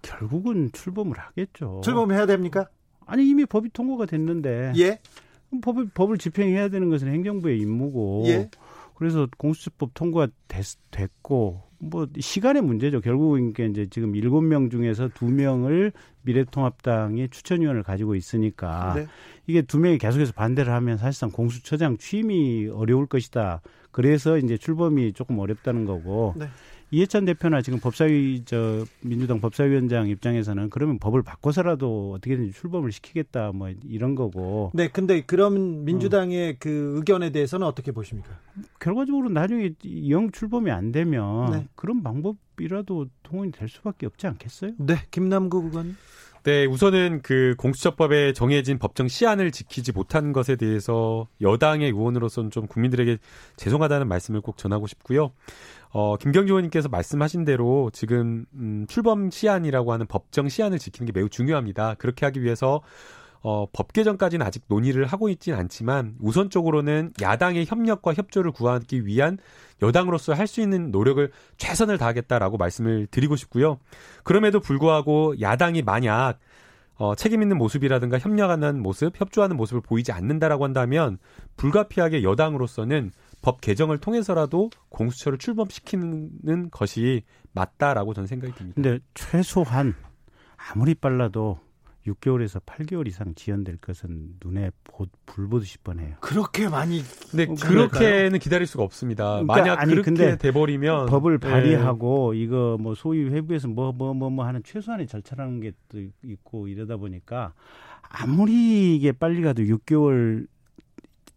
F: 결국은 출범을 하겠죠.
A: 출범해야 됩니까?
F: 아니 이미 법이 통과가 됐는데.
A: 예.
F: 법을 법을 집행해야 되는 것은 행정부의 임무고. 예. 그래서 공수처법 통과 됐고 뭐 시간의 문제죠. 결국은 이제 지금 일곱 명 중에서 두 명을 미래통합당이 추천위원을 가지고 있으니까 네. 이게 두 명이 계속해서 반대를 하면 사실상 공수처장 취임이 어려울 것이다. 그래서 이제 출범이 조금 어렵다는 거고 네. 이해찬 대표나 지금 법사위 저 민주당 법사위원장 입장에서는 그러면 법을 바꿔서라도 어떻게든지 출범을 시키겠다 뭐 이런 거고.
A: 네, 근데 그럼 민주당의 어. 그 의견에 대해서는 어떻게 보십니까?
F: 결과적으로 나중에 영 출범이 안 되면 네. 그런 방법이라도 통원이 될 수밖에 없지 않겠어요?
A: 네, 김남국 의원.
G: 네, 우선은 그 공수처법에 정해진 법정 시한을 지키지 못한 것에 대해서 여당의 의원으로서는 좀 국민들에게 죄송하다는 말씀을 꼭 전하고 싶고요. 어, 김경주 의원님께서 말씀하신 대로 지금 음, 출범 시한이라고 하는 법정 시한을 지키는 게 매우 중요합니다. 그렇게 하기 위해서 어, 법 개정까지는 아직 논의를 하고 있지는 않지만 우선적으로는 야당의 협력과 협조를 구하기 위한 여당으로서 할 수 있는 노력을 최선을 다하겠다라고 말씀을 드리고 싶고요. 그럼에도 불구하고 야당이 만약 어, 책임 있는 모습이라든가 협력하는 모습, 협조하는 모습을 보이지 않는다라고 한다면 불가피하게 여당으로서는 법 개정을 통해서라도 공수처를 출범시키는 것이 맞다라고 저는 생각이 듭니다.
F: 근데 최소한 아무리 빨라도 6개월에서 8개월 이상 지연될 것은 눈에 불 보듯이 뻔해요.
A: 그렇게 많이
G: 근데 어, 그렇게는 기다릴 수가 없습니다. 그러니까, 만약 아니, 그렇게 돼 버리면
F: 법을 네. 발의하고 네. 이거 뭐 소위 회부에서 뭐뭐 뭐 뭐 뭐 하는 최소한의 절차라는 게 또 있고 이러다 보니까 아무리 이게 빨리 가도 6개월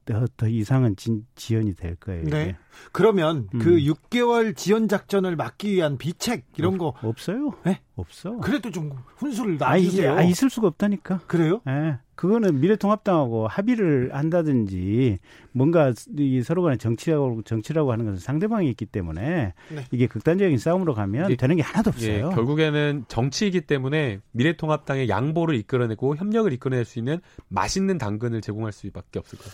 F: 더, 더 이상은 진, 지연이 될 거예요. 네. 이게.
A: 그러면 음. 그 6개월 지연 작전을 막기 위한 비책 이런 거
F: 없어요?
A: 네?
F: 없어.
A: 그래도 좀 훈수를 놔주세요.
F: 아, 아, 있을 수가 없다니까.
A: 그래요?
F: 예. 네. 그거는 미래통합당하고 합의를 한다든지 뭔가 이 서로 간에 정치라고 정치라고 하는 것은 상대방이 있기 때문에 네. 이게 극단적인 싸움으로 가면 예, 되는 게 하나도 없어요.
G: 예, 결국에는 정치이기 때문에 미래통합당의 양보를 이끌어내고 협력을 이끌어낼 수 있는 맛있는 당근을 제공할 수밖에 없을 거예요.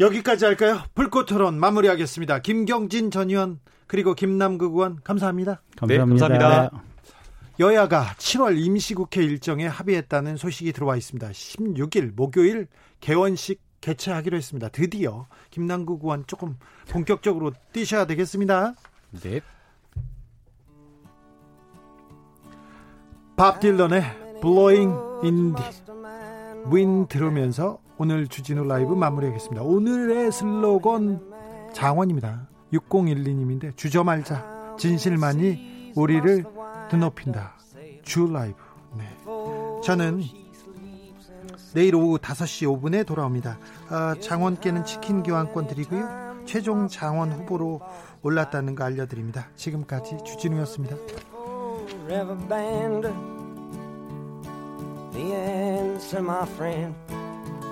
A: 여기까지 할까요? 불꽃 토론 마무리하겠습니다. 김경진 전 의원 그리고 김남국 의원 감사합니다.
F: 감사합니다. 네, 감사합니다.
A: 여야가 7월 임시국회 일정에 합의했다는 소식이 들어와 있습니다. 16일 목요일 개원식 개최하기로 했습니다. 드디어 김남국 의원 조금 본격적으로 뛰셔야 되겠습니다.
G: 네.
A: 밥 딜런의 Blowing in the Wind 들으면서 오늘 주진우 라이브 마무리하겠습니다. 오늘의 슬로건 장원입니다. 6012님인데 주저 말자 진실만이 우리를 드높인다. 주 라이브. 네. 저는 내일 오후 5시 5분에 돌아옵니다. 아, 장원께는 치킨 교환권 드리고요. 최종 장원 후보로 올랐다는 거 알려드립니다. 지금까지 주진우였습니다.